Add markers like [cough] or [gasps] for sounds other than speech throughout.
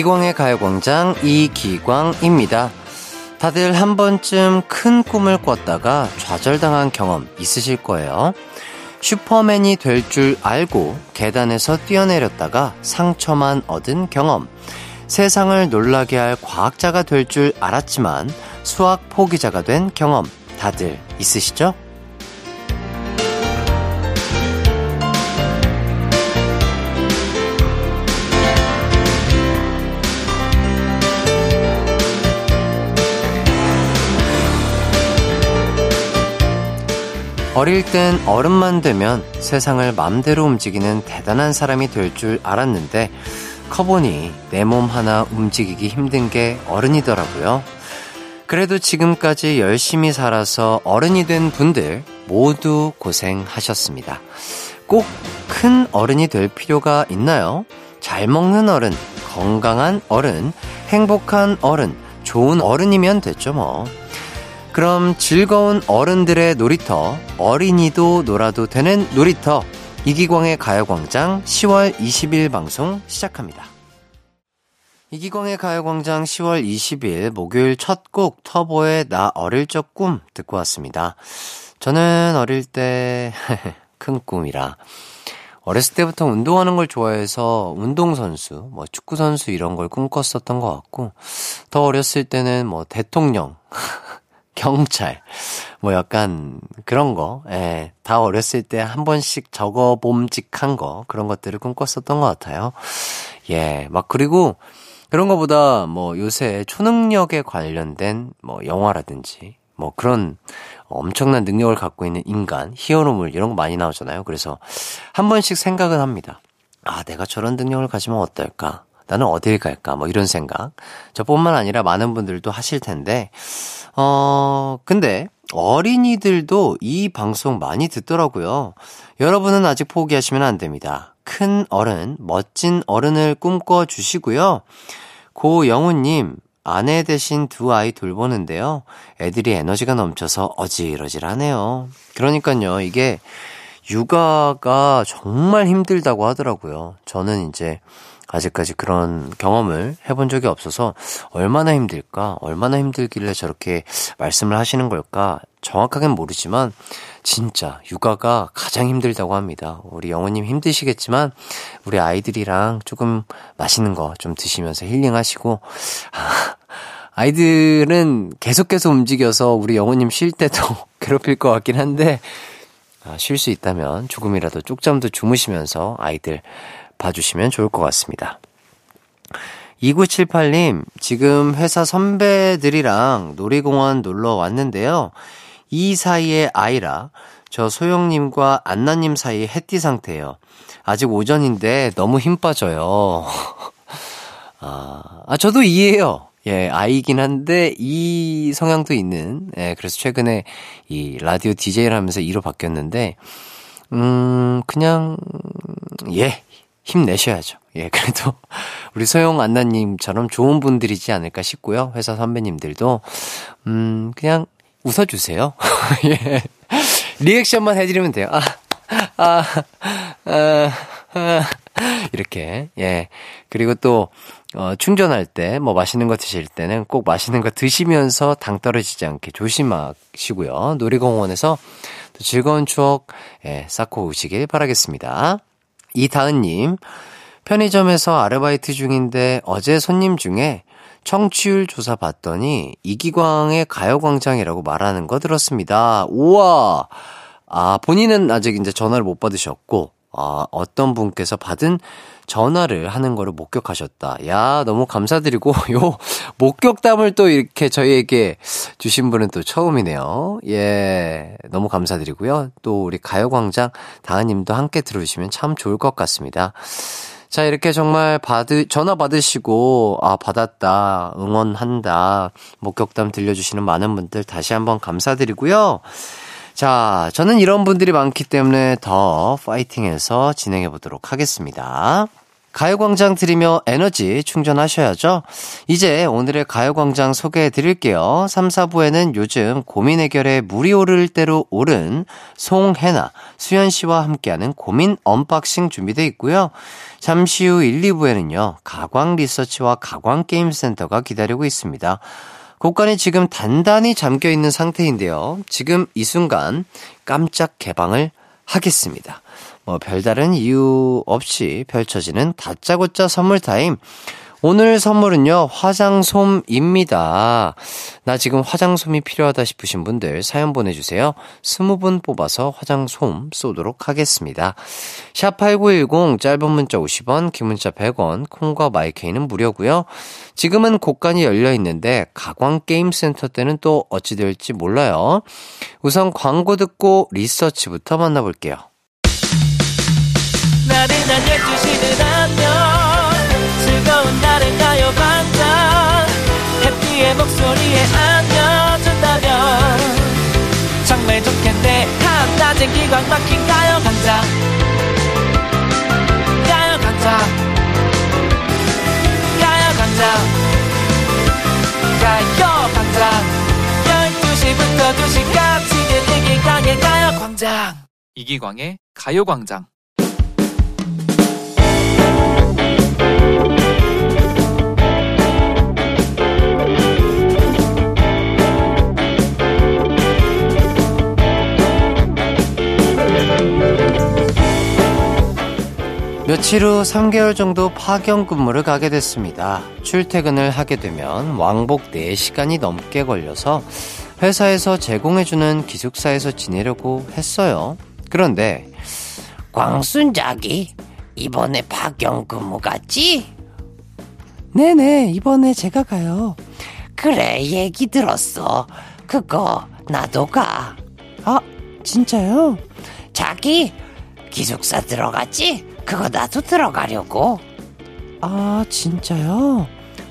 이기광의 가요광장 이기광입니다. 다들 한 번쯤 큰 꿈을 꿨다가 좌절당한 경험 있으실 거예요. 슈퍼맨이 될 줄 알고 계단에서 뛰어내렸다가 상처만 얻은 경험. 세상을 놀라게 할 과학자가 될 줄 알았지만 수학 포기자가 된 경험. 다들 있으시죠? 어릴 땐 어른만 되면 세상을 맘대로 움직이는 대단한 사람이 될 줄 알았는데 커보니 내 몸 하나 움직이기 힘든 게 어른이더라고요. 그래도 지금까지 열심히 살아서 어른이 된 분들 모두 고생하셨습니다. 꼭 큰 어른이 될 필요가 있나요? 잘 먹는 어른, 건강한 어른, 행복한 어른, 좋은 어른이면 됐죠 뭐. 그럼 즐거운 어른들의 놀이터, 어린이도 놀아도 되는 놀이터, 이기광의 가요광장 10월 20일 방송 시작합니다. 이기광의 가요광장 10월 20일 목요일 첫 곡 터보의 나 어릴 적 꿈 듣고 왔습니다. 저는 어릴 때 [laughs] 큰 꿈이라 어렸을 때부터 운동하는 걸 좋아해서 운동선수, 뭐 축구선수 이런 걸 꿈꿨었던 것 같고 더 어렸을 때는 뭐 대통령 [laughs] 경찰, 뭐 약간 그런 거, 예, 다 어렸을 때 한 번씩 적어 봄직한 거, 그런 것들을 꿈꿨었던 것 같아요. 예, 막 그리고 그런 거보다 뭐 요새 초능력에 관련된 뭐 영화라든지 뭐 그런 엄청난 능력을 갖고 있는 인간, 히어로물 이런 거 많이 나오잖아요. 그래서 한 번씩 생각은 합니다. 아, 내가 저런 능력을 가지면 어떨까? 나는 어딜 갈까? 뭐 이런 생각. 저뿐만 아니라 많은 분들도 하실 텐데, 어, 근데 어린이들도 이 방송 많이 듣더라고요. 여러분은 아직 포기하시면 안 됩니다. 큰 어른, 멋진 어른을 꿈꿔 주시고요. 고영우님, 아내 대신 두 아이 돌보는데요. 애들이 에너지가 넘쳐서 어질어질하네요. 그러니까요, 이게 육아가 정말 힘들다고 하더라고요. 저는 이제 아직까지 그런 경험을 해본 적이 없어서 얼마나 힘들까, 얼마나 힘들길래 저렇게 말씀을 하시는 걸까 정확하게는 모르지만 진짜 육아가 가장 힘들다고 합니다. 우리 영호님 힘드시겠지만 우리 아이들이랑 조금 맛있는 거 좀 드시면서 힐링하시고 아, 아이들은 계속해서 움직여서 우리 영호님 쉴 때도 [laughs] 괴롭힐 것 같긴 한데 아, 쉴수 있다면 조금이라도 쪽잠도 주무시면서 아이들 봐주시면 좋을 것 같습니다. 2978님, 지금 회사 선배들이랑 놀이공원 놀러 왔는데요. 이 사이에 아이라 저 소영님과 안나님 사이 해띠 상태예요. 아직 오전인데 너무 힘 빠져요. [laughs] 아, 아, 저도 이해해요. 예, 아이긴 한데 이 성향도 있는, 예, 그래서 최근에 이 라디오 DJ를 하면서 이로 바뀌었는데, 음, 그냥, 예, 힘내셔야죠. 예, 그래도 우리 소영 안나님처럼 좋은 분들이지 않을까 싶고요. 회사 선배님들도, 음, 그냥 웃어주세요. [laughs] 예. 리액션만 해드리면 돼요. 아, 아, 아, 아, 이렇게, 예. 그리고 또, 어, 충전할 때, 뭐 맛있는 거 드실 때는 꼭 맛있는 거 드시면서 당 떨어지지 않게 조심하시고요. 놀이공원에서 또 즐거운 추억, 예, 쌓고 오시길 바라겠습니다. 이다은님, 편의점에서 아르바이트 중인데 어제 손님 중에 청취율 조사 봤더니 이기광의 가요광장이라고 말하는 거 들었습니다. 우와! 아, 본인은 아직 이제 전화를 못 받으셨고, 아, 어떤 분께서 받은 전화를 하는 거를 목격하셨다. 야, 너무 감사드리고, [laughs] 요, 목격담을 또 이렇게 저희에게 주신 분은 또 처음이네요. 예, 너무 감사드리고요. 또 우리 가요광장 다은님도 함께 들어주시면 참 좋을 것 같습니다. 자, 이렇게 정말 받으, 전화 받으시고, 아, 받았다, 응원한다, 목격담 들려주시는 많은 분들 다시 한번 감사드리고요. 자, 저는 이런 분들이 많기 때문에 더 파이팅해서 진행해 보도록 하겠습니다. 가요광장 들이며 에너지 충전하셔야죠. 이제 오늘의 가요광장 소개해 드릴게요. 3, 4부에는 요즘 고민 해결에 물이 오를 대로 오른 송해나, 수연씨와 함께하는 고민 unboxing 준비되어 있고요. 잠시 후 1, 2부에는요, 가광 리서치와 가광 게임센터가 기다리고 있습니다. 곡간이 지금 단단히 잠겨 있는 상태인데요. 지금 이 순간 깜짝 개방을 하겠습니다. 뭐 별다른 이유 없이 펼쳐지는 다짜고짜 선물 타임. 오늘 선물은요, 화장솜입니다. 나 지금 화장솜이 필요하다 싶으신 분들 사연 보내주세요. 20분 뽑아서 화장솜 쏘도록 하겠습니다. 샵8910 짧은 문자 50원, 긴 문자 100원, 콩과 마이케이는 무료고요 지금은 곡간이 열려 있는데 가광게임센터 때는 또 어찌 될지 몰라요. 우선 광고 듣고 리서치부터 만나볼게요. 나른한 12시는 안녕 즐거운 날을 가요 반짝. 해피의 목소리에 안겨준다면. 정말 좋겠네. 한낮엔 기광 막힌 가요 강장 가요 강장 가요 강장 가요 강장 12시부터 2시까지 들리기광의 가요 광장. 이기광의 가요 광장 며칠 후 3개월 정도 파견 근무를 가게 됐습니다. 출퇴근을 하게 되면 왕복 4시간이 넘게 걸려서 회사에서 제공해주는 기숙사에서 지내려고 했어요. 그런데 광순 자기 이번에 파견 근무 갔지? 네네 이번에 제가 가요. 그래 얘기 들었어. 그거 나도 가. 아 진짜요? 자기 기숙사 들어갔지? 그거 나도 들어가려고. 아, 진짜요?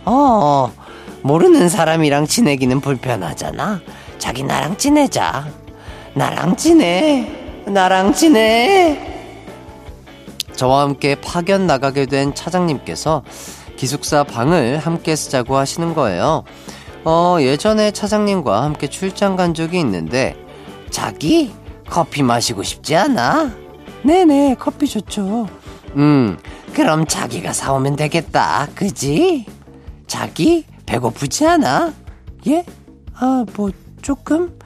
어, 모르는 사람이랑 지내기는 불편하잖아. 자기 나랑 지내자. 나랑 지내. 나랑 지내. 저와 함께 파견 나가게 된 차장님께서 기숙사 방을 함께 쓰자고 하시는 거예요. 어, 예전에 차장님과 함께 출장 간 적이 있는데, 자기 커피 마시고 싶지 않아? 네네, 커피 좋죠. 음, 그럼 자기가 사오면 되겠다. 그지? 자기 배고프지 않아? 예? 아, 뭐 조금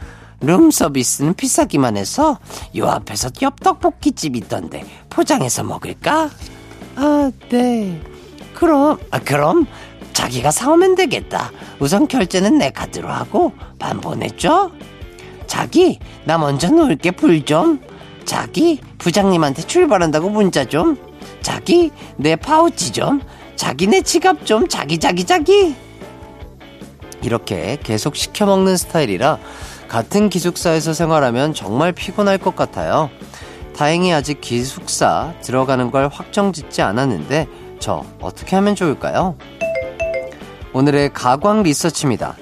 룸 서비스는 비싸기만 해서 요 앞에서 엽떡볶이집 있던데 포장해서 먹을까? 아, 네. 그럼 아, 그럼 자기가 사오면 되겠다. 우선 결제는 내 카드로 하고 반 보내줘. 자기 나 먼저 놓을게 불 좀. 자기 부장님한테 출발한다고 문자 좀. 자기 내 파우치 좀 자기네 지갑 좀 자기 자기 자기 이렇게 계속 시켜 먹는 스타일이라 같은 기숙사에서 생활하면 정말 피곤할 것 같아요. 다행히 아직 기숙사 들어가는 걸 확정 짓지 않았는데 저 어떻게 하면 좋을까요? 오늘의 가광 리서치입니다.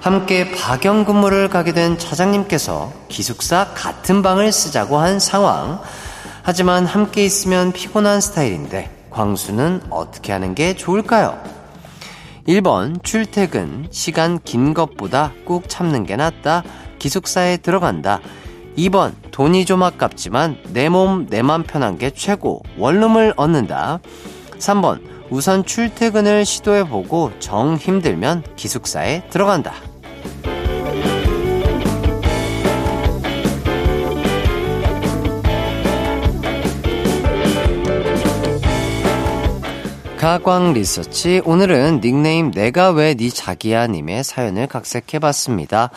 함께 파견 근무를 가게 된 차장님께서 기숙사 같은 방을 쓰자고 한 상황. 하지만 함께 있으면 피곤한 스타일인데 광수는 어떻게 하는 게 좋을까요? 1번 출퇴근 시간 긴 것보다 꾹 참는 게 낫다. 기숙사에 들어간다. 2번 돈이 좀 아깝지만 내 몸 내 맘 편한 게 최고. 원룸을 얻는다. 3번 우선 출퇴근을 시도해보고 정 힘들면 기숙사에 들어간다. 가광 리서치 오늘은 닉네임 내가 왜네 자기야 님의 사연을 각색해 봤습니다.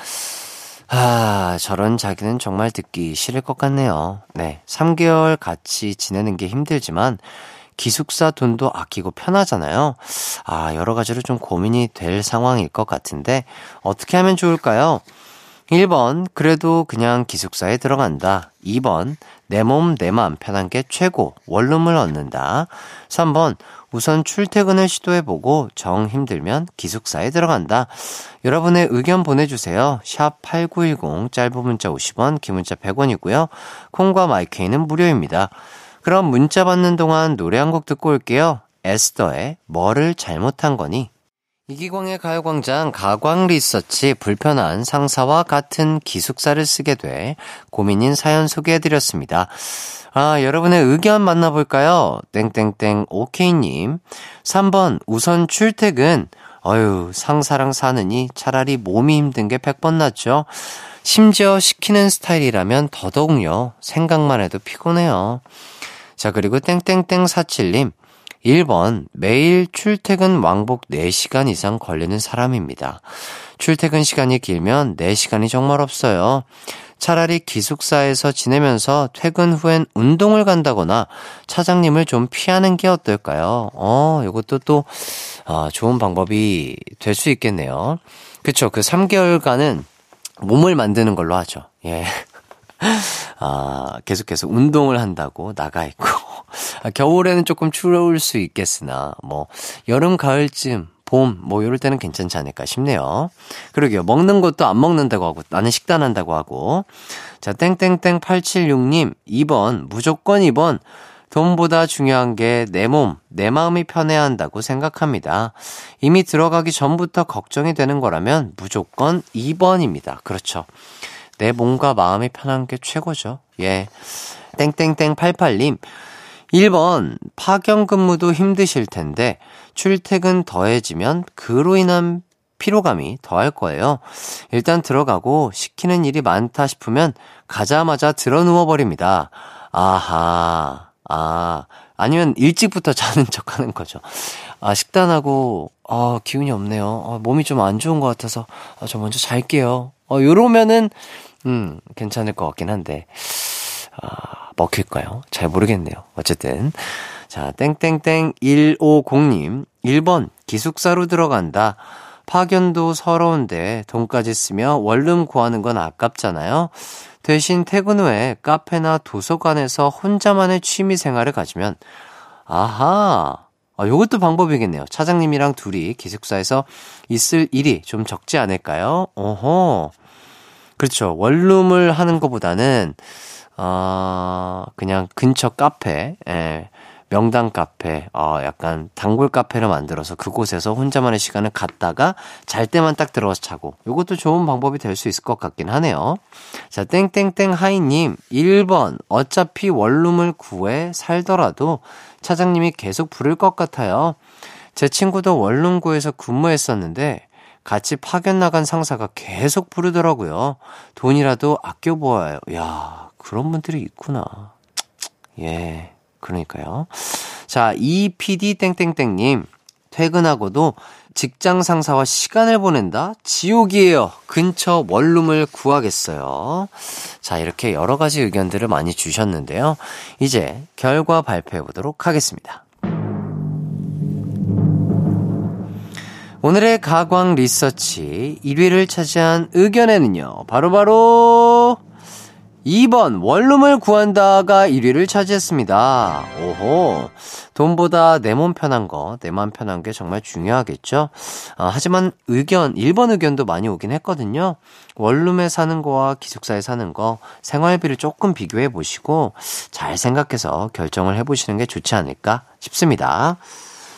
아, 저런 자기는 정말 듣기 싫을 것 같네요. 네. 3개월 같이 지내는 게 힘들지만 기숙사 돈도 아끼고 편하잖아요. 아, 여러 가지로 좀 고민이 될 상황일 것 같은데 어떻게 하면 좋을까요? 1번, 그래도 그냥 기숙사에 들어간다. 2번, 내 몸, 내 맘 편한 게 최고. 원룸을 얻는다. 3번, 우선 출퇴근을 시도해보고 정 힘들면 기숙사에 들어간다. 여러분의 의견 보내주세요. 샵 8910 짧은 문자 50원, 긴 문자 100원이고요. 콩과 마이케이는 무료입니다. 그럼 문자 받는 동안 노래 한 곡 듣고 올게요. 에스더의 뭐를 잘못한 거니? 이기광의 가요광장 가광 리서치 불편한 상사와 같은 기숙사를 쓰게 돼 고민인 사연 소개해드렸습니다. 아, 여러분의 의견 만나볼까요? 땡땡땡 오케이님. 3번 우선 출퇴근. 어휴, 상사랑 사느니 차라리 몸이 힘든 게 100번 낫죠. 심지어 시키는 스타일이라면 더더욱요. 생각만 해도 피곤해요. 자, 그리고 땡땡땡47님. 1번, 매일 출퇴근 왕복 4시간 이상 걸리는 사람입니다. 출퇴근 시간이 길면 4시간이 정말 없어요. 차라리 기숙사에서 지내면서 퇴근 후엔 운동을 간다거나 차장님을 좀 피하는 게 어떨까요? 어, 이것도 또, 아, 좋은 방법이 될 수 있겠네요. 그쵸. 그 3개월간은 몸을 만드는 걸로 하죠. 예. 아, 계속해서 운동을 한다고 나가 있고. 아, 겨울에는 조금 추울 수 있겠으나, 뭐, 여름, 가을쯤, 봄, 뭐, 요럴 때는 괜찮지 않을까 싶네요. 그러게요. 먹는 것도 안 먹는다고 하고, 나는 식단한다고 하고. 자, 땡땡땡 876님, 2번, 무조건 2번. 돈보다 중요한 게 내 몸, 내 마음이 편해야 한다고 생각합니다. 이미 들어가기 전부터 걱정이 되는 거라면 무조건 2번입니다. 그렇죠. 내 몸과 마음이 편한 게 최고죠. 예. 땡땡땡 88님. 1번, 파견 근무도 힘드실 텐데, 출퇴근 더해지면 그로 인한 피로감이 더할 거예요. 일단 들어가고 시키는 일이 많다 싶으면 가자마자 들어 누워버립니다. 아하, 아, 아니면 일찍부터 [laughs] 자는 척 하는 거죠. 아, 식단하고, 아, 기운이 없네요. 아, 몸이 좀 안 좋은 것 같아서, 아, 저 먼저 잘게요. 어, 요러면은, 음, 괜찮을 것 같긴 한데, 아, 먹힐까요? 잘 모르겠네요. 어쨌든. 자, 땡땡땡 150님. 1번, 기숙사로 들어간다. 파견도 서러운데 돈까지 쓰며 원룸 구하는 건 아깝잖아요. 대신 퇴근 후에 카페나 도서관에서 혼자만의 취미 생활을 가지면, 아하, 아, 요것도 방법이겠네요. 차장님이랑 둘이 기숙사에서 있을 일이 좀 적지 않을까요? 오호. 그렇죠. 원룸을 하는 것보다는, 어, 그냥 근처 카페, 예, 명당 카페, 어, 약간 단골 카페를 만들어서 그곳에서 혼자만의 시간을 갖다가 잘 때만 딱 들어가서 자고. 요것도 좋은 방법이 될 수 있을 것 같긴 하네요. 자, 땡땡땡 하이님, 1번. 어차피 원룸을 구해 살더라도 차장님이 계속 부를 것 같아요. 제 친구도 원룸구에서 근무했었는데 같이 파견 나간 상사가 계속 부르더라고요. 돈이라도 아껴 보아요. 야, 그런 분들이 있구나. 예. 그러니까요. 자, 이PD 땡땡땡님. 퇴근하고도 직장 상사와 시간을 보낸다? 지옥이에요. 근처 원룸을 구하겠어요. 자, 이렇게 여러 가지 의견들을 많이 주셨는데요. 이제 결과 발표해 보도록 하겠습니다. 오늘의 가광 리서치 1위를 차지한 의견에는요, 바로바로, 바로 2번, 원룸을 구한다가 1위를 차지했습니다. 오호. 돈보다 내 몸 편한 거, 내 마음 편한 게 정말 중요하겠죠? 아, 하지만 의견, 1번 의견도 많이 오긴 했거든요. 원룸에 사는 거와 기숙사에 사는 거, 생활비를 조금 비교해 보시고, 잘 생각해서 결정을 해 보시는 게 좋지 않을까 싶습니다.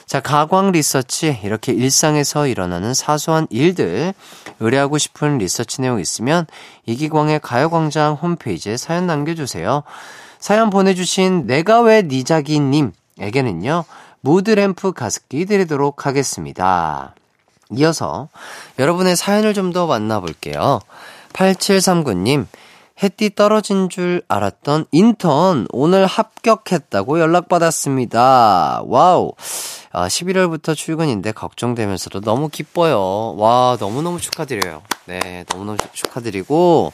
자, 가광 리서치. 이렇게 일상에서 일어나는 사소한 일들, 의뢰하고 싶은 리서치 내용 있으면 이기광의 가요광장 홈페이지에 사연 남겨주세요. 사연 보내주신 내가 왜 니자기님에게는요, mood lamp 가습기 드리도록 하겠습니다. 이어서 여러분의 사연을 좀 더 만나볼게요. 8739님, 햇띠 떨어진 줄 알았던 인턴 오늘 합격했다고 연락받았습니다. wow. 아, 11월부터 출근인데 걱정되면서도 너무 기뻐요. 와, 너무너무 축하드려요. 네, 너무너무 축하드리고,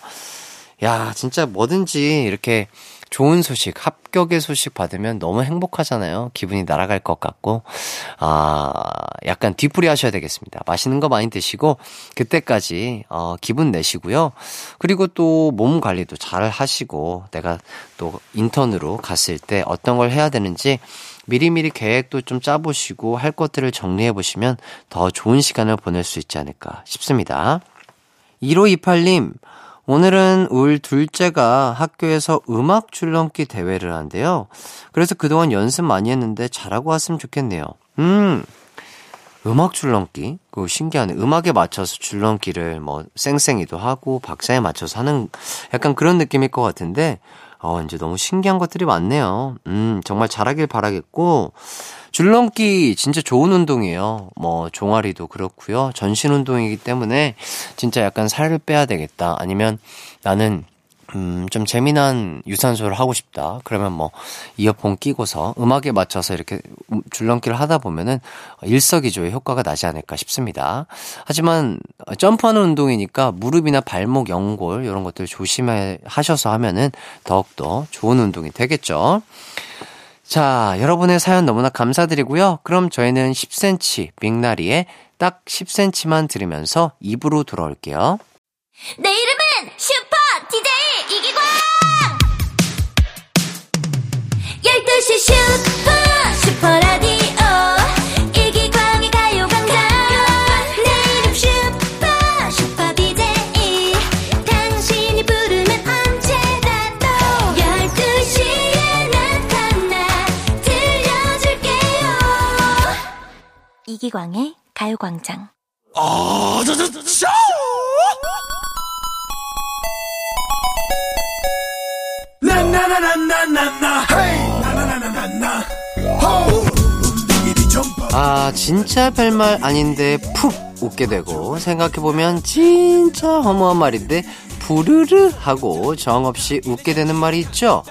야, 진짜 뭐든지 이렇게 좋은 소식, 합격의 소식 받으면 너무 행복하잖아요. 기분이 날아갈 것 같고, 아, 약간 뒤풀이 하셔야 되겠습니다. 맛있는 거 많이 드시고, 그때까지, 어, 기분 내시고요. 그리고 또 몸 관리도 잘 하시고, 내가 또 인턴으로 갔을 때 어떤 걸 해야 되는지, 미리미리 계획도 좀 짜보시고 할 것들을 정리해보시면 더 좋은 시간을 보낼 수 있지 않을까 싶습니다. 1528님, 오늘은 울 둘째가 학교에서 음악 줄넘기 대회를 한대요. 그래서 그동안 연습 많이 했는데 잘하고 왔으면 좋겠네요. 음, 음악 줄넘기? 그 신기하네. 음악에 맞춰서 줄넘기를 뭐 쌩쌩이도 하고 박자에 맞춰서 하는 약간 그런 느낌일 것 같은데, 어, 이제 너무 신기한 것들이 많네요. 음, 정말 잘하길 바라겠고, 줄넘기 진짜 좋은 운동이에요. 뭐, 종아리도 그렇고요. 전신 운동이기 때문에 진짜 약간 살을 빼야 되겠다. 아니면 나는 음, 좀 재미난 유산소를 하고 싶다. 그러면 뭐, 이어폰 끼고서 음악에 맞춰서 이렇게 줄넘기를 하다 보면은 일석이조의 효과가 나지 않을까 싶습니다. 하지만 점프하는 운동이니까 무릎이나 발목, 연골, 이런 것들 조심해 하셔서 하면은 더욱더 좋은 운동이 되겠죠. 자, 여러분의 사연 너무나 감사드리고요. 그럼 저희는 10cm, 빅나리의 딱 10cm만 들으면서 입으로 돌아올게요. 내 이름은 12시 슈퍼 슈퍼라디오. 이기광의 가요광장. 내 이름 슈퍼 슈퍼 DJ 당신이 부르면 언제라도 12시에 나타나 들려줄게요. 이기광의 가요광장. 아, 진짜 별말 아닌데 푹 웃게 되고 생각해보면 진짜 허무한 말인데 부르르 하고 정없이 웃게 되는 말이 있죠.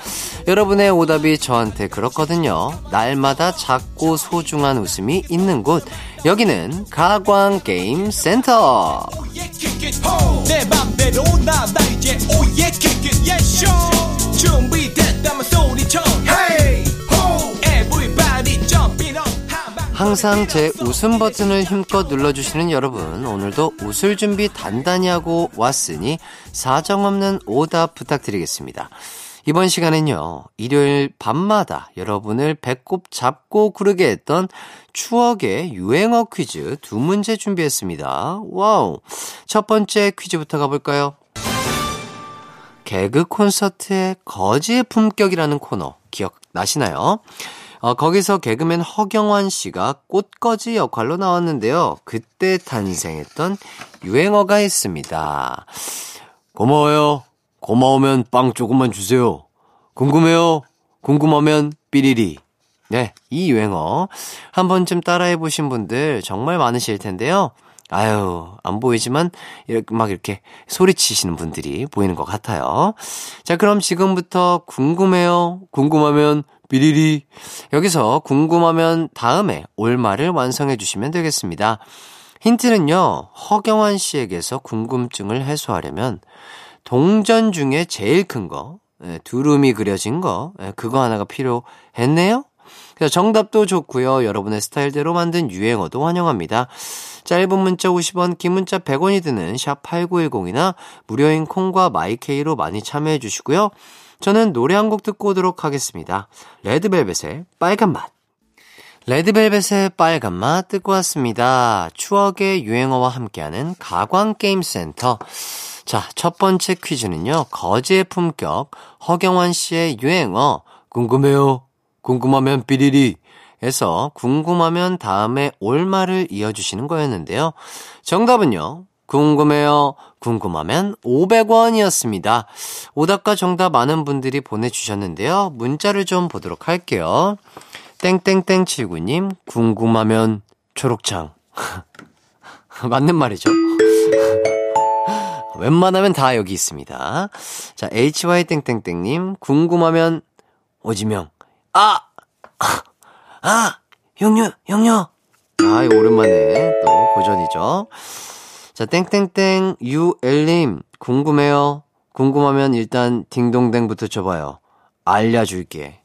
여러분의 오답이 저한테 그렇거든요. 날마다 작고 소중한 웃음이 있는 곳. 여기는 가광 게임 센터. 내 항상 제 웃음 버튼을 힘껏 눌러주시는 여러분, 오늘도 웃을 준비 단단히 하고 왔으니 사정없는 오답 부탁드리겠습니다. 이번 시간은요, 일요일 밤마다 여러분을 배꼽 잡고 구르게 했던 추억의 유행어 퀴즈 두 문제 준비했습니다. wow. 첫 번째 퀴즈부터 가볼까요? 개그 콘서트의 거지의 품격이라는 코너 기억나시나요? 어, 거기서 개그맨 허경환 씨가 꽃거지 역할로 나왔는데요. 그때 탄생했던 유행어가 있습니다. 고마워요. 고마우면 빵 조금만 주세요. 궁금해요. 궁금하면 삐리리. 네, 이 유행어 한 번쯤 따라해 보신 분들 정말 많으실 텐데요. 아유, 안 보이지만 이렇게 막 이렇게 소리치시는 분들이 보이는 것 같아요. 자, 그럼 지금부터 궁금해요. 궁금하면 삐리리. 여기서 궁금하면 다음에 올말을 완성해 주시면 되겠습니다. 힌트는요, 허경환 씨에게서 궁금증을 해소하려면 동전 중에 제일 큰 거, 예, 두rum이 그려진 거, 예, 그거 하나가 필요했네요? 그래서 정답도 좋고요. 여러분의 스타일대로 만든 유행어도 환영합니다. 짧은 문자 50원, 긴 문자 100원이 드는 샵 8910이나 무료인 콩과 마이케이로 많이 참여해 주시고요. 저는 노래 한 곡 듣고 오도록 하겠습니다. 레드벨벳의 빨간 맛. 레드벨벳의 빨간 맛 듣고 왔습니다. 추억의 유행어와 함께하는 가광게임센터. 자, 첫 번째 퀴즈는요. 거지의 품격, 허경환 씨의 유행어, 궁금해요. 궁금하면 삐리리. 에서 궁금하면 다음에 올말을 이어주시는 거였는데요. 정답은요. 궁금해요. 궁금하면 500원이었습니다. 오답과 정답 많은 분들이 보내주셨는데요. 문자를 좀 보도록 할게요. 땡땡땡79님, 궁금하면 초록창. [laughs] 맞는 말이죠. [laughs] 웬만하면 다 여기 있습니다. 자, HY땡땡땡님, 궁금하면 오지명. 아! [laughs] 아! 영유, 영유! 아, 오랜만에 또 고전이죠. 자, 땡땡땡 UL님, 궁금해요. 궁금하면 일단 딩동댕부터 쳐봐요. 알려줄게.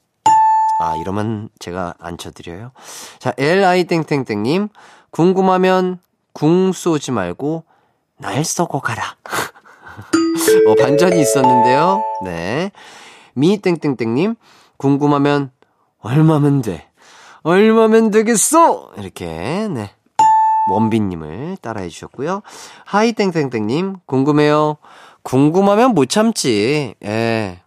아, 이러면 제가 안 쳐드려요. 자, LI땡땡땡님, 궁금하면 궁 쏘지 말고 날 쏘고 가라. [laughs] 어, 반전이 있었는데요. 네. 미땡땡땡님, 궁금하면 얼마면 돼? 얼마면 되겠어? 이렇게, 네. 원빈님을 따라해 주셨고요. 하이땡땡땡님, 궁금해요. 궁금하면 못 참지. 예.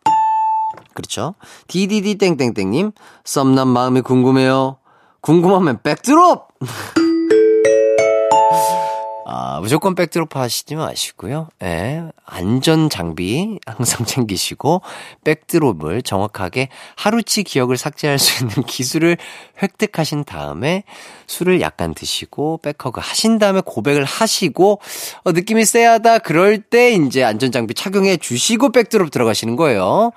그렇죠. 디디디 땡땡땡님, 썸남 마음이 궁금해요. 궁금하면 백드롭! [laughs] 아, 무조건 백드롭 하시지 마시고요. 예, 안전 장비 항상 [laughs] 챙기시고, backdrop을 정확하게 하루치 기억을 삭제할 수 있는 기술을 획득하신 다음에 술을 약간 드시고, back hug 하신 다음에 고백을 하시고, 어, 느낌이 쎄하다. 그럴 때 이제 안전 장비 착용해 주시고 backdrop 들어가시는 거예요.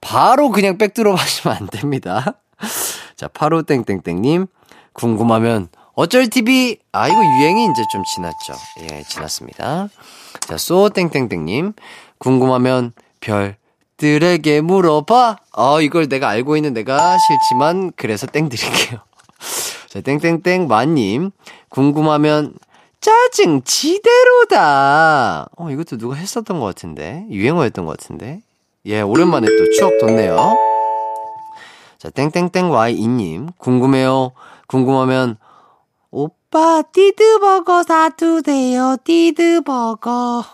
바로 그냥 backdrop 하시면 안 됩니다. [laughs] 자, 85땡땡땡님, 궁금하면 어쩔 TV 아 이거 유행이 이제 좀 지났죠. 예, 지났습니다. 자, 쏘땡땡땡님 궁금하면 별 들에게 물어봐. 아 이걸 내가 알고 있는 내가 싫지만 그래서 땡 드릴게요. [laughs] 자, 땡땡땡 마님 궁금하면 짜증 지대로다. 어 이것도 누가 했었던 것 같은데 유행어였던 것 같은데. 예, 오랜만에 또 추억 돋네요. 자, 땡땡땡 Y2님, 궁금해요. 궁금하면, 오빠 띠드버거 사주세요. 띠드버거.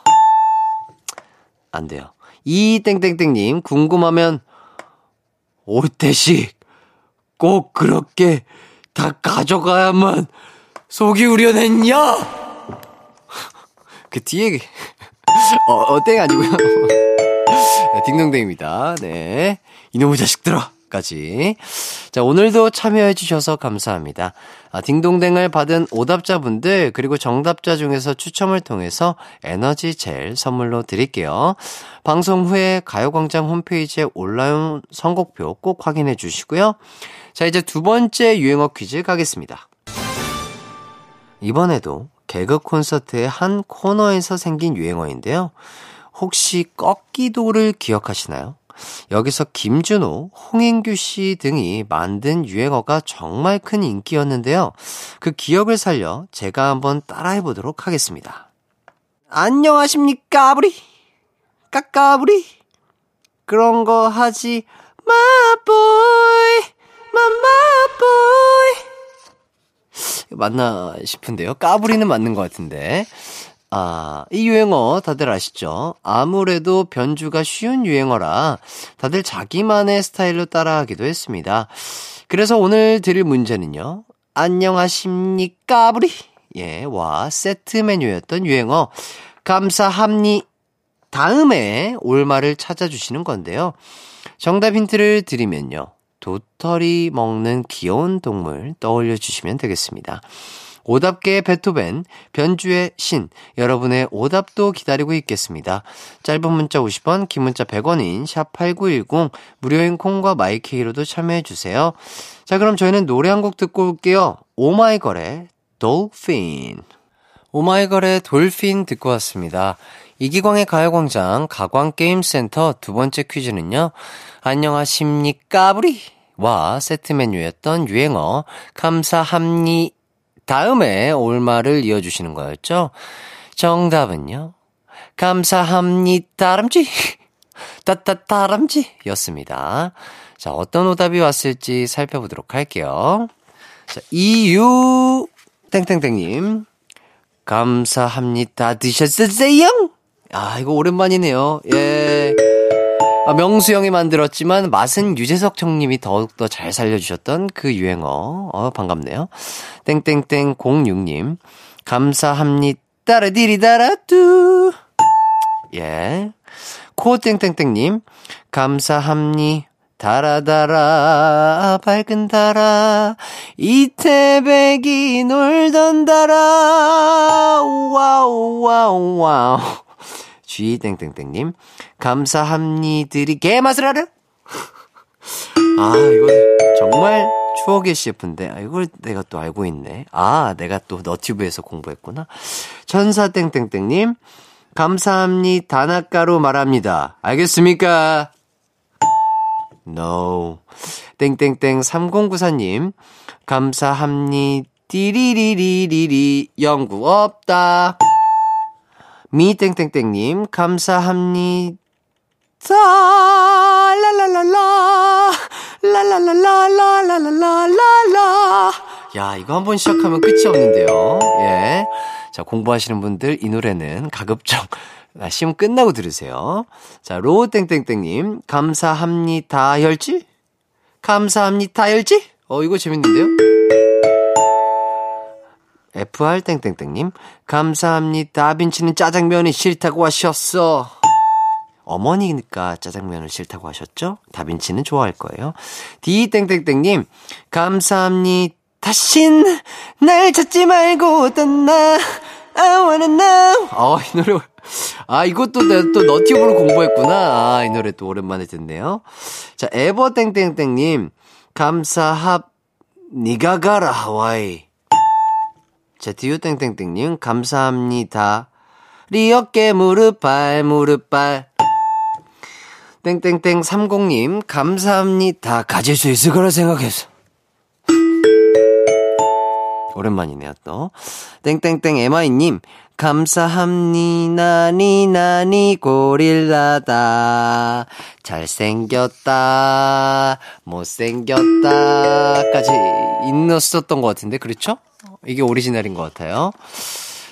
안 돼요. 이 땡땡땡님, 궁금하면, 올 때씩 꼭 그렇게 다 가져가야만 속이 우려냈냐? 그 뒤에, 어, 어, 땡 아니고요. [laughs] 네, 딩동댕입니다. 네. 이놈의 자식들아! 까지. 자, 오늘도 참여해주셔서 감사합니다. 아, 딩동댕을 받은 오답자분들, 그리고 정답자 중에서 추첨을 통해서 에너지 젤 선물로 드릴게요. 방송 후에 가요광장 홈페이지에 올라온 선곡표 꼭 확인해 주시고요. 자, 이제 두 번째 유행어 퀴즈 가겠습니다. 이번에도 개그 콘서트의 한 코너에서 생긴 유행어인데요. 혹시 꺾기도를 기억하시나요? 여기서 김준호, 홍인규 씨 등이 만든 유행어가 정말 큰 인기였는데요. 그 기억을 살려 제가 한번 따라해 보도록 하겠습니다. 안녕하십니까, 부리 까까부리? 그런 거 하지 마보이, 마마보이. 맞나 싶은데요. 까부리는 맞는 것 같은데. 아, 이 유행어 다들 아시죠? 아무래도 변주가 쉬운 유행어라 다들 자기만의 스타일로 따라하기도 했습니다. 그래서 오늘 드릴 문제는요. 안녕하십니까, 부리? 예, 와, 세트 메뉴였던 유행어. 감사합니. 다음에 올말을 찾아주시는 건데요. 정답 힌트를 드리면요. 도토리 먹는 귀여운 동물 떠올려 주시면 되겠습니다. 오답계의 베토벤, 변주의 신, 여러분의 오답도 기다리고 있겠습니다. 짧은 문자 50원, 긴 문자 100원인 샵8910, 무료인 콩과 마이케이로도 참여해주세요. 자, 그럼 저희는 노래 한 곡 듣고 올게요. 오마이걸의 Dolphin. 오마이걸의 Dolphin 듣고 왔습니다. 이기광의 가요광장 가광게임센터 두 번째 퀴즈는요. 안녕하십니까, 부리? 와 세트 메뉴였던 유행어 감사합니 다음에 올말을 이어주시는 거였죠? 정답은요. 감사합니다람쥐. [laughs] 따따따람쥐 였습니다. 자, 어떤 오답이 왔을지 살펴보도록 할게요. 자, 이유, 땡땡땡님. 감사합니다. 드셨으세요? 아, 이거 오랜만이네요. 예. 아, 명수 형이 만들었지만 맛은 유재석 형님이 더욱더 잘 살려주셨던 그 유행어. 어, 반갑네요. 땡땡땡 06님. 감사합니다. 따라디리다라뚜. 예. 코땡땡땡님. 감사합니. 달아달아 밝은 달아 이태백이 놀던 달아 wow wow wow G땡땡땡님, 감사합니들이 개맛을 알아? [laughs] 아, 이거 정말 추억의 CF인데, 아, 이걸 내가 또 알고 있네. 아, 내가 또 너튜브에서 공부했구나. 천사 땡땡땡님, 감사합니다. 단아가로 말합니다. 알겠습니까? No. 땡땡땡 3094님, 감사합니다. 띠리리리리리, 연구 없다. 미땡땡땡님, 감사합니다. 라라라라, 라 라라라라라라라라. 야, 이거 한번 시작하면 끝이 없는데요. 예. 자, 공부하시는 분들 이 노래는 가급적 아, 시험 끝나고 들으세요. 자, 로우땡땡땡님, 감사합니다. 열지? 감사합니다. 열지? 어, 이거 재밌는데요? FR땡땡땡님, 감사합니다. 다빈치는 짜장면이 싫다고 하셨어. 어머니니까 짜장면을 싫다고 하셨죠? 다빈치는 좋아할 거예요. D땡땡땡님, 감사합니다. 다신 날 찾지 말고 떠나. I wanna know. 아, 이 노래. 아, 이것도 내가 또 너튜브로 공부했구나. 아, 이 노래 또 오랜만에 듣네요. 자, 에버땡땡땡님, 감사합, 니가 가라, 하와이. 자, 디유땡땡땡님, 감사합니다. 리어깨 무릎발, 무릎발. 땡땡땡 30님, 감사합니다. 가질 수 있을 거라 생각했어. 오랜만이네요, 또. 땡땡땡 에마이님, 감사합니다, 니나니 고릴라다. 잘생겼다, 못생겼다. 까지 있었던 것 같은데, 그렇죠? 이게 오리지널인 것 같아요.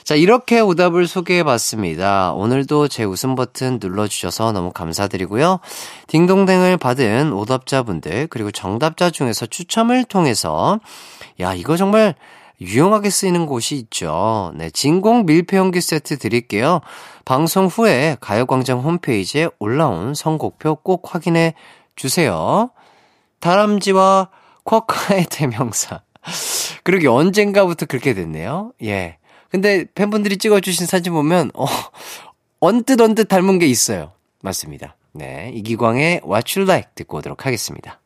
자, 이렇게 오답을 소개해 봤습니다. 오늘도 제 웃음 버튼 눌러주셔서 너무 감사드리고요. 딩동댕을 받은 오답자분들, 그리고 정답자 중에서 추첨을 통해서, 야, 이거 정말 유용하게 쓰이는 곳이 있죠. 네, 진공 밀폐용기 세트 드릴게요. 방송 후에 가요광장 홈페이지에 올라온 선곡표 꼭 확인해 주세요. 다람쥐와 쿼카의 [laughs] 대명사. 그러게 언젠가부터 그렇게 됐네요. 예. 근데 팬분들이 찍어주신 사진 보면, 어, 언뜻 언뜻 닮은 게 있어요. 맞습니다. 네. 이기광의 What You Like 듣고 오도록 하겠습니다.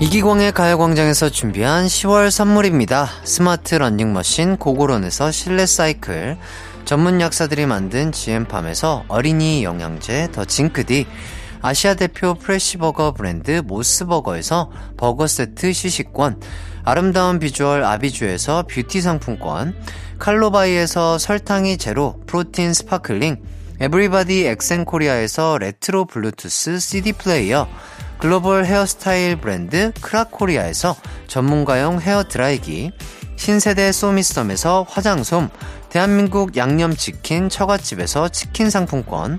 이기광의 가요광장에서 준비한 10월 선물입니다. 스마트 러닝머신 고고론에서 실내 사이클, 전문 약사들이 만든 GM팜에서 어린이 영양제 더 징크디, 아시아 대표 fresh 버거 브랜드 모스버거에서 버거 세트 시식권, 아름다운 비주얼 아비주에서 뷰티 상품권, 칼로바이에서 설탕이 제로 protein sparkling, 에브리바디 엑센코리아에서 레트로 블루투스 CD 플레이어, 글로벌 헤어스타일 브랜드 크라코리아에서 전문가용 헤어 드라이기, 신세대 소미썸에서 화장솜, 대한민국 양념치킨 처갓집에서 치킨 상품권,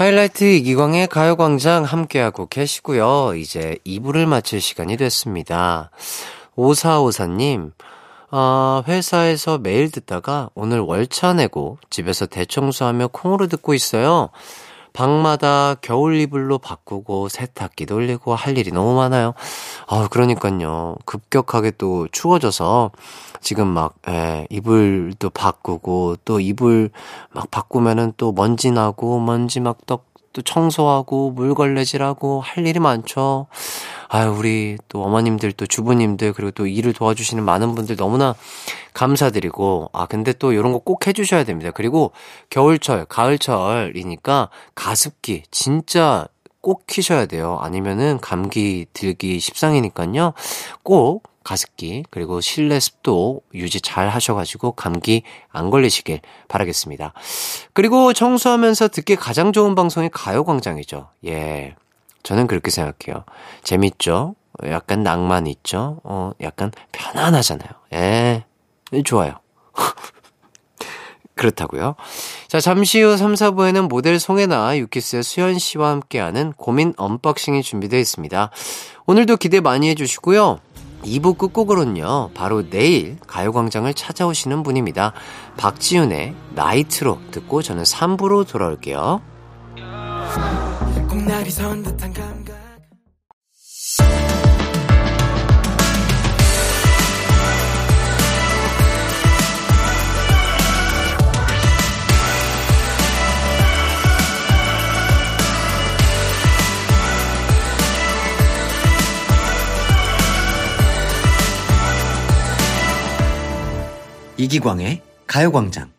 하이라이트 이기광의 가요광장 함께하고 계시고요. 이제 2부를 마칠 시간이 됐습니다. 5454님, 아, 회사에서 매일 듣다가 오늘 월차 내고 집에서 대청소하며 콩으로 듣고 있어요. 방마다 겨울 이불로 바꾸고 세탁기 돌리고 할 일이 너무 많아요. 아, 그러니까요. 급격하게 또 추워져서 지금 막, 예, 이불도 바꾸고 또 이불 막 바꾸면은 또 먼지 나고 먼지 막 떡, 또 청소하고 물걸레질하고 할 일이 많죠. 아유, 우리 또 어머님들 또 주부님들 그리고 또 일을 도와주시는 많은 분들 너무나 감사드리고 아 근데 또 이런 거 꼭 해주셔야 됩니다. 그리고 겨울철, 가을철이니까 가습기 진짜 꼭 키셔야 돼요. 아니면은 감기 들기 십상이니까요. 꼭 가습기 그리고 실내 습도 유지 잘 하셔가지고 감기 안 걸리시길 바라겠습니다. 그리고 청소하면서 듣기 가장 좋은 방송이 가요광장이죠. 예. 저는 그렇게 생각해요. 재밌죠? 약간 낭만 있죠? 어, 약간 편안하잖아요. 예. 좋아요. [laughs] 그렇다고요. 자, 잠시 후 3, 4부에는 모델 송혜나, 유키스의 수현 씨와 함께하는 고민 unboxing이 준비되어 있습니다. 오늘도 기대 많이 해주시고요. 2부 끝곡으로는요, 바로 내일 가요광장을 찾아오시는 분입니다. 박지윤의 나이트로 듣고 저는 3부로 돌아올게요. 이기광의 가요광장.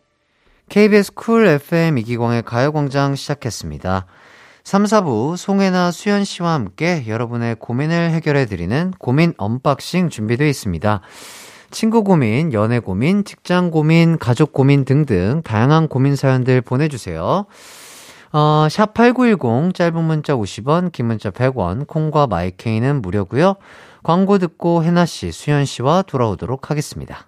KBS 쿨 FM 이기광의 가요광장 시작했습니다. 3, 4부 송혜나 수연 씨와 함께 여러분의 고민을 해결해 드리는 고민 unboxing 준비되어 있습니다. 친구 고민, 연애 고민, 직장 고민, 가족 고민 등등 다양한 고민 사연들 보내주세요. 어, 샵8910 짧은 문자 50원, 긴 문자 100원, 콩과 마이케이는 무료고요. 광고 듣고 혜나 씨, 수연 씨와 돌아오도록 하겠습니다.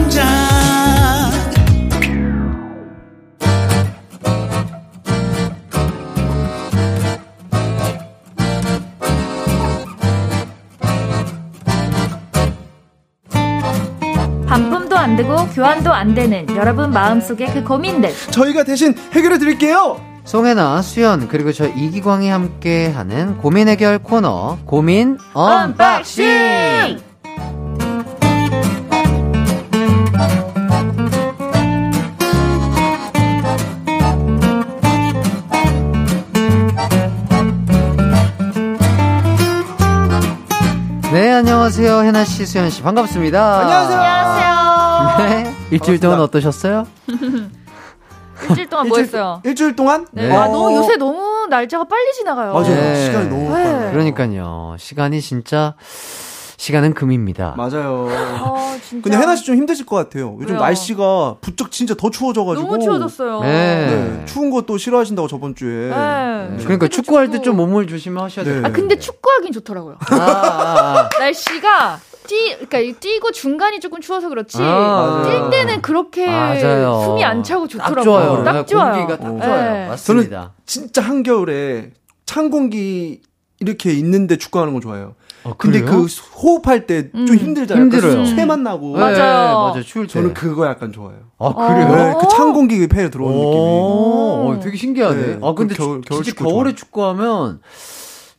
교환도 안 되는 여러분 마음속의 그 고민들 저희가 대신 해결해 드릴게요 송혜나, 수연, 그리고 저 이기광이 함께 하는 고민 해결 코너, 고민 unboxing! 네, 안녕하세요. 혜나 씨, 수연씨, 반갑습니다. 안녕하세요 네, 일주일 동안 어떠셨어요? [laughs] 일주일 동안 뭐 했어요? 일주일 동안 네. 네. 아, 너무 요새 너무 날짜가 빨리 지나가요. 맞아요 네. 시간이 너무 네. 빨라요 그러니까요. 시간이 진짜, 시간은 금입니다. 맞아요 아, 진짜. 근데 혜나 씨 좀 힘드실 것 같아요. 요즘 왜요? 날씨가 부쩍 진짜 더 추워져가지고. 너무 추워졌어요. 네. 네, 추운 거또 싫어하신다고 저번 주에. 네. 그러니까 축구할 때 좀 몸을 조심하셔야 돼요. 네. 아, 근데 축구하긴 좋더라고요. 아, 아, 날씨가 뛰, 그러니까 이 뛰고 중간이 조금 추워서 그렇지. 아. 뛸 때는 그렇게 맞아요. 숨이 안 차고 딱 좋더라고요. 좋아요. 딱 좋아요. 공기가 딱 어. 좋아요. 네. 맞습니다. 진짜 한겨울에 찬 공기 이렇게 있는데 축구하는 거 좋아해요. 아, 근데? 그 호흡할 때좀 음. 힘들잖아요. 힘들어요. 쇠만 나고. 맞아요. 네, 맞아요. 추울 때. 저는 그거 약간 좋아해요. 아, 그래요? 네, 그찬 공기 폐에 들어오는 느낌이. 오, 어, 되게 신기하네. 네, 아, 근데 그 겨울- 주- 겨울 진짜 축구 겨울에 좋아요. 축구하면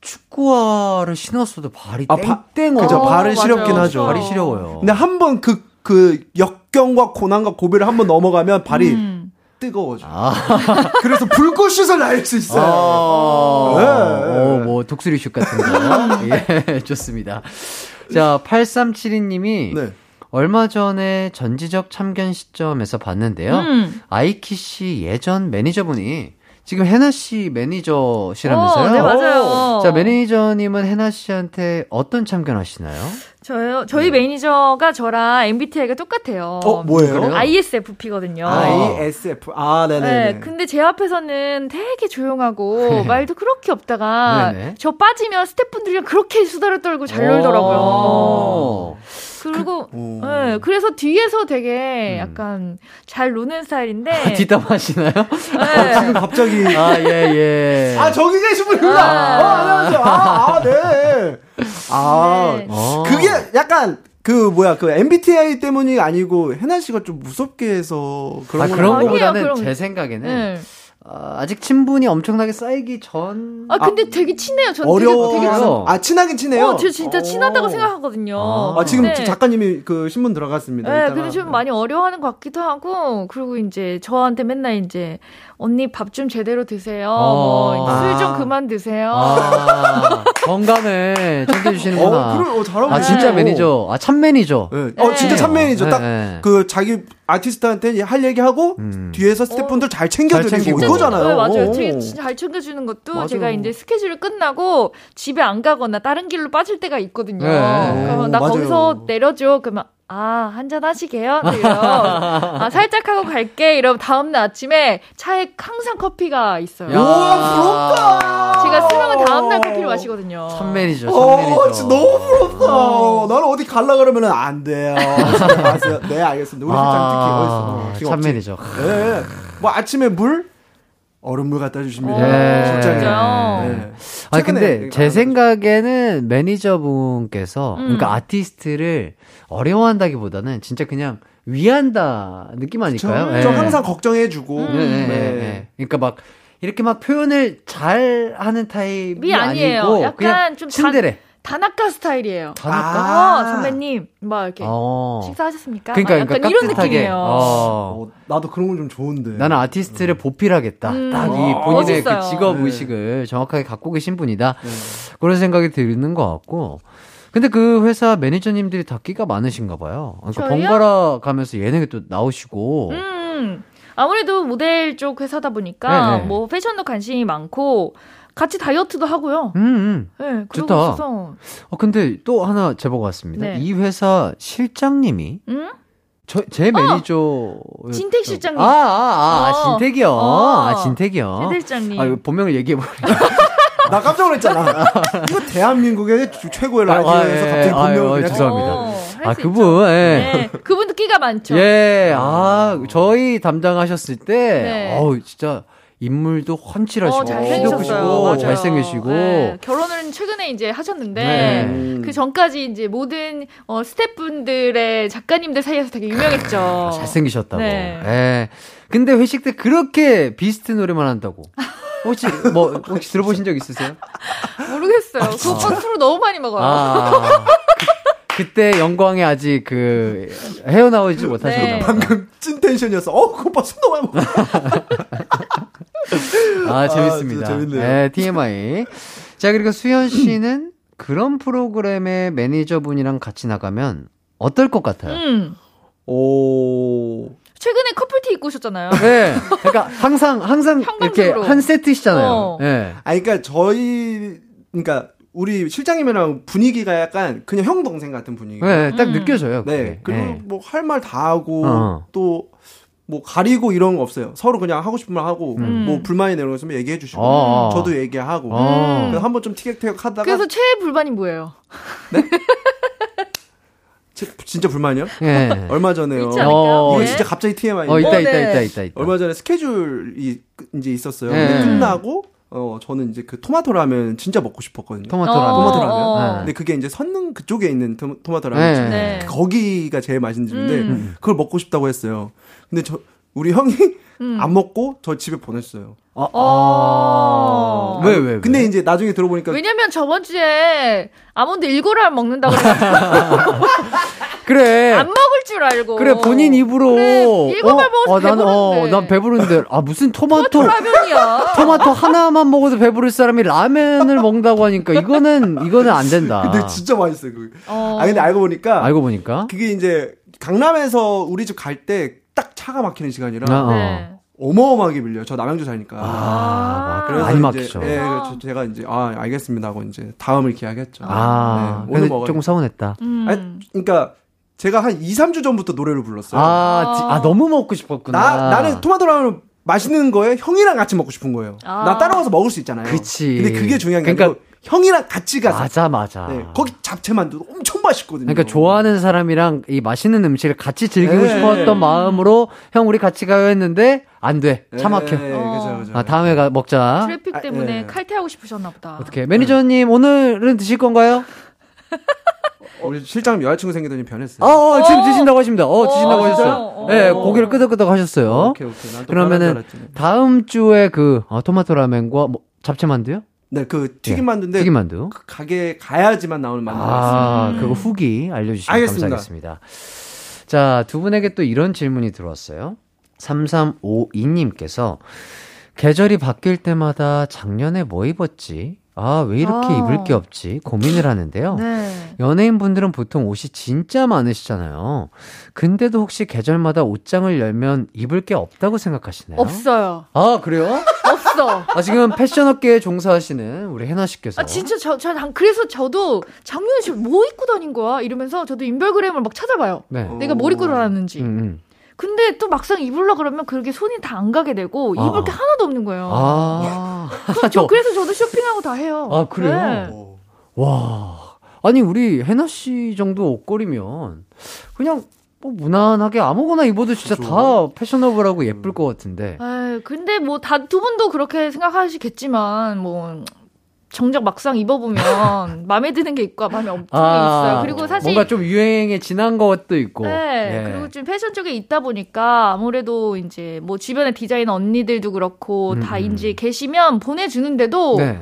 축구화를 신었어도 발이 아, 바- 땡땡 그죠, 어, 발을 맞아요. 시렵긴 하죠. 발이 시려워요. 근데 한 번 그, 그 역경과 고난과 고비를 한 번 넘어가면 발이 음. 뜨거워져. 아, [laughs] 그래서 불꽃슛을 날릴 수 있어요. 아, 네. 어, 뭐 독수리슛 같은 거. [laughs] 예, 좋습니다. 자, 8372님이 네. 얼마 전에 전지적 참견 시점에서 봤는데요. 음. 아이키 씨 예전 매니저분이 지금 해나 씨 매니저시라면서요? 어, 네, 맞아요. 자, 매니저님은 해나 씨한테 어떤 참견하시나요? 저요, 저희 매니저가 저랑 MBTI가 똑같아요. 어, 뭐예요? 그래요? ISFP거든요. ISF. 아, 네네. 네, 근데 제 앞에서는 되게 조용하고 말도 그렇게 없다가 네네. 저 빠지면 스태프분들이랑 그렇게 수다를 떨고 잘 어. 놀더라고요. 오. 그리고 오. 네, 그래서 뒤에서 되게 음. 약간 잘 노는 스타일인데 뒷담화하시나요? 네. 지금 갑자기. 아, 예, 예. 아, 저기 계신 분이구나. 아. 어, 안녕하세요. 아, 아, 네. 아, 네. 어. 그게 약간 그 뭐야 그 MBTI 때문이 아니고 해나 씨가 좀 무섭게 해서 그런 아, 건 그런? 거보다는 그럼- 제 생각에는 네. 아, 아직 친분이 엄청나게 쌓이기 전. 아 근데 되게 친해요. 전 어려워. 되게, 되게? 아 친하긴 친해요. 어, 저 진짜 친하다고 어. 생각하거든요. 아. 아 지금 네. 작가님이 그 신문 들어갔습니다. 네, 이따가. 근데 좀 많이 어려워하는 것 같기도 하고, 그리고 이제 저한테 맨날 이제, 언니 밥 좀 제대로 드세요. 어. 뭐, 술좀 아. 그만 드세요. 아, 건강을 챙겨주시는구나. 어, 그래, 어, 잘하고 아, 진짜 계시네. 매니저. 아, 참 매니저. 네. 어 진짜 네. 참매니저 네, 딱 네. 그 자기 아티스트한테 할 얘기하고 음. 뒤에서 스태프분들 잘 챙겨드리고 잘. 이거잖아요. 네, 맞아요. 오. 되게 진짜 잘 챙겨주는 것도 맞아. 제가 이제 스케줄을 끝나고 집에 안 가거나 다른 길로 빠질 때가 있거든요. 네. 그러면 나 맞아요. 거기서 내려줘. 그러면 아, 한잔 하시게요? 이러 아, 살짝 하고 갈게. 이러면 다음날 아침에 차에 항상 커피가 있어요. 야. 우와 부럽다. 제가 술 먹은 다음날 커피를 마시거든요. 참 매니저, 참 어, 매니저. 진짜 너무 부럽다. 나는 어디 갈라 그러면은 안 돼요. 네, 알겠습니다. 우리 실장 특히 어딨어? 어, 지금 참 없지? 매니저. 네. 뭐 아침에 물 얼음물 갖다 주십니다. 네. 실장이. 진짜요? 네. 아 근데 제 생각에는 매니저분께서 음. 그러니까 아티스트를 어려워한다기보다는 진짜 그냥 위한다 느낌 아닐까요? 저, 예. 저 항상 걱정해주고. 네, 네, 네. 네. 그러니까 막 이렇게 막 표현을 잘 하는 타입이 이 아니에요. 아니고 약간 그냥 좀 친데레. 다나카 스타일이에요. 다나카? 어, 선배님, 막 이렇게 어. 식사하셨습니까? 그러니까, 막 약간 그러니까 이런. 느낌이에요. 어. 어, 나도 그런 건 좀 좋은데. 나는 아티스트를 보필하겠다. 음. 딱이 어, 본인의 멋있어요. 그 직업 네. 의식을 정확하게 갖고 계신 분이다. 네. 그런 생각이 드는 것 같고. 근데 그 회사 매니저님들이 다 끼가 많으신가 봐요. 그러니까? 번갈아 가면서 예능에 또 나오시고. 음, 아무래도 모델 쪽 회사다 보니까 네네. 뭐 패션도 관심이 많고 같이 다이어트도 하고요. 음, 음. 네, 좋다. 있어서. 어, 근데 또 하나 제보가 왔습니다. 네. 이 회사 실장님이 음? 저, 제 매니저. 진택 실장님. 아, 아, 아, 어. 진택이요. 어. 아, 진택이요. 세들장님. 아, 이거 본명을 얘기해 버려. [laughs] 나 깜짝 놀랐잖아. [laughs] 이거 대한민국의 주- 최고의 아, 아, 라디오에서 예, 갑자기 아, 본명을 어, 그냥 죄송합니다. 어, 할수 아. 그분, 예. 네, 그분도 끼가 많죠. 예, 아, 저희 담당하셨을 때, 네. 어우, 진짜, 인물도 훤칠하시고, 어, 잘생기셨어요. 키도 맞아요. 크시고, 잘생기시고. 네, 결혼을 최근에 이제 하셨는데 네. 그 전까지 이제 모든 어, 스태프분들의 작가님들 사이에서 되게 유명했죠. 아, 잘생기셨다고. 네. 예. 근데 회식 때 그렇게 비스트 노래만 한다고. [laughs] 혹시, 뭐, 혹시 들어보신 적 있으세요? [laughs] 모르겠어요. 그 오빠 술을 너무 많이 먹어요. 아. 그, 그때 영광에 아직 그, 헤어나오지 못하셨나 네. 봐. 방금 찐 텐션이었어. 어, 그 오빠 손 너무 많이 먹어. 아, 재밌습니다. 진짜 재밌네요. 네, TMI. 자, 그리고 수현 씨는 그런 프로그램의 매니저분이랑 같이 나가면 어떨 것 같아요? 음. 오. 최근에 커플티 입고 오셨잖아요. 네. 그러니까 항상, 항상 이렇게 형광색으로. 한 세트시잖아요. 어. 네. 아, 그러니까 저희, 그러니까 우리 실장님이랑 분위기가 약간 그냥 형 동생 같은 분위기. 네, 딱 음. 느껴져요. 네. 그게. 그리고 네. 뭐할 말 다 하고 어. 또뭐 가리고 이런 거 없어요. 서로 그냥 하고 싶은 말 하고 음. 뭐 불만이 있으면 얘기해 주시고 어. 저도 얘기하고 어. 그래서 한번 좀 티격태격 하다가 그래서 최애 불만이 뭐예요? 지- [laughs] 진짜 불만이요? 예. 얼마 전에요. 어, 이거 네. 진짜 갑자기 TMI. 어, 있다, 어, 있다, 네. 있다, 있다, 있다. 얼마 전에 스케줄이 그- 이제 있었어요. 네. 근데 끝나고 어 저는 이제 그 토마토 라면 진짜 먹고 싶었거든요. 토마토 어, 라면. 토마토 라면? 어. 근데 그게 이제 선릉 그쪽에 있는 토, 토마토 네. 라면 집. 네. 거기가 제일 맛있는 집인데 음. 그걸 먹고 싶다고 했어요. 근데 저 우리 형이 음. 안 먹고 저 집에 보냈어요. 아, 어. 왜, 왜, 왜? 근데 이제 나중에 들어보니까 왜냐면 저번 주에 아몬드 일고를 먹는다고 그래가지고 [laughs] 그래. 안 먹을 줄 알고. 그래, 본인 입으로. 그래, 일곱 알 먹어서 나는, 어, 배부른데. 난 배부른데. 아, 무슨 토마토. 라면이야. 토마토 하나만 먹어도 배부를 사람이 라면을 먹는다고 하니까 이거는 이거는 안 된다. 근데 진짜 맛있어요. 그. 어. 아 근데 알고 보니까 알고 보니까 그게 이제 강남에서 우리 집 갈 때 딱 차가 막히는 시간이라 아, 어. 네. 어마어마하게 밀려요. 저 남양주 사니까. 아, 그래서 많이 막히죠. 예, 그래서 제가 이제 아 알겠습니다 하고 이제 다음을 기약했죠. 아, 네, 오늘 먹어요. 조금 서운했다. 음. 아니, 그러니까 제가 한 2, 3주 전부터 노래를 불렀어요. 아, 지- 아, 너무 먹고 싶었구나. 나 나는 토마토 라면 맛있는 거에 형이랑 같이 먹고 싶은 거예요. 아. 나 따라와서 먹을 수 있잖아요. 그치. 근데 그게 중요한 게 그러니까- 아니고 형이랑 같이 가서 맞아, 맞아. 네, 거기 잡채만두 엄청 맛있거든요. 그러니까 좋아하는 사람이랑 이 맛있는 음식을 같이 즐기고 네. 싶었던 마음으로 형 우리 같이 가요 했는데 안 돼. 차 막혀. 네, 어. 그죠, 그죠. 아, 다음에 가 먹자. 트래픽 아, 때문에 예. 칼퇴하고 싶으셨나 보다. 어떻게 매니저님 오늘은 드실 건가요? 우리 실장님 여자친구 생기더니 변했어요. 어, 어, 지금 어. 드신다고 하십니다. 어, 드신다고 어, 하셨어요. 어. 네, 고기를 끄덕끄덕 하셨어요. 오케이 오케이. 난또 그러면은. 다음 주에 그 어, 토마토 라면과 뭐 잡채만두요? 네, 그 튀김 만두인데 튀김 만두. 그 가게 가야지만 나오는 만두가. 아, 음. 그거 후기 알려주시면 알겠습니다. 감사하겠습니다. 자, 두 분에게 또 이런 질문이 들어왔어요. 3352님께서 계절이 바뀔 때마다 작년에 뭐 입었지? 아, 왜 이렇게 아. 입을 게 없지? 고민을 하는데요. 네. 연예인분들은 보통 옷이 진짜 많으시잖아요. 근데도 혹시 계절마다 옷장을 열면 입을 게 없다고 생각하시나요? 없어요. 아, 그래요? 없어. 아, 지금 패션업계에 종사하시는 우리 해나 씨께서. 아 진짜 저, 저 당- 그래서 저도 작년에 지금 뭐 입고 다닌 거야 이러면서 저도 인별그램을 막 찾아봐요. 네. 내가 뭘 입고 다녔는지. 음, 음. 근데 또 막상 입으려 그러면 그렇게 손이 다 안 가게 되고 아. 입을 게 하나도 없는 거예요. 아. 그래서, 저, 그래서 저도 쇼핑하고 다 해요. 아, 그래요? 네. 어. 와. 아니, 우리 해나 씨 정도 옷걸이면 그냥 뭐 무난하게 아무거나 입어도 진짜 그죠. 다 패셔너블하고 예쁠 것 같은데. 아유, 근데 뭐 다 두 분도 그렇게 생각하시겠지만 뭐 정작 막상 입어보면 [laughs] 마음에 드는 게 있고 마음에 없는 게 있어요. 그리고 사실 아, 뭔가 좀 유행에 지난 것도 있고. 네. 예. 그리고 좀 패션 쪽에 있다 보니까 아무래도 이제 뭐 주변에 디자이너 언니들도 그렇고 음, 다 음. 이제 계시면 보내주는데도 네.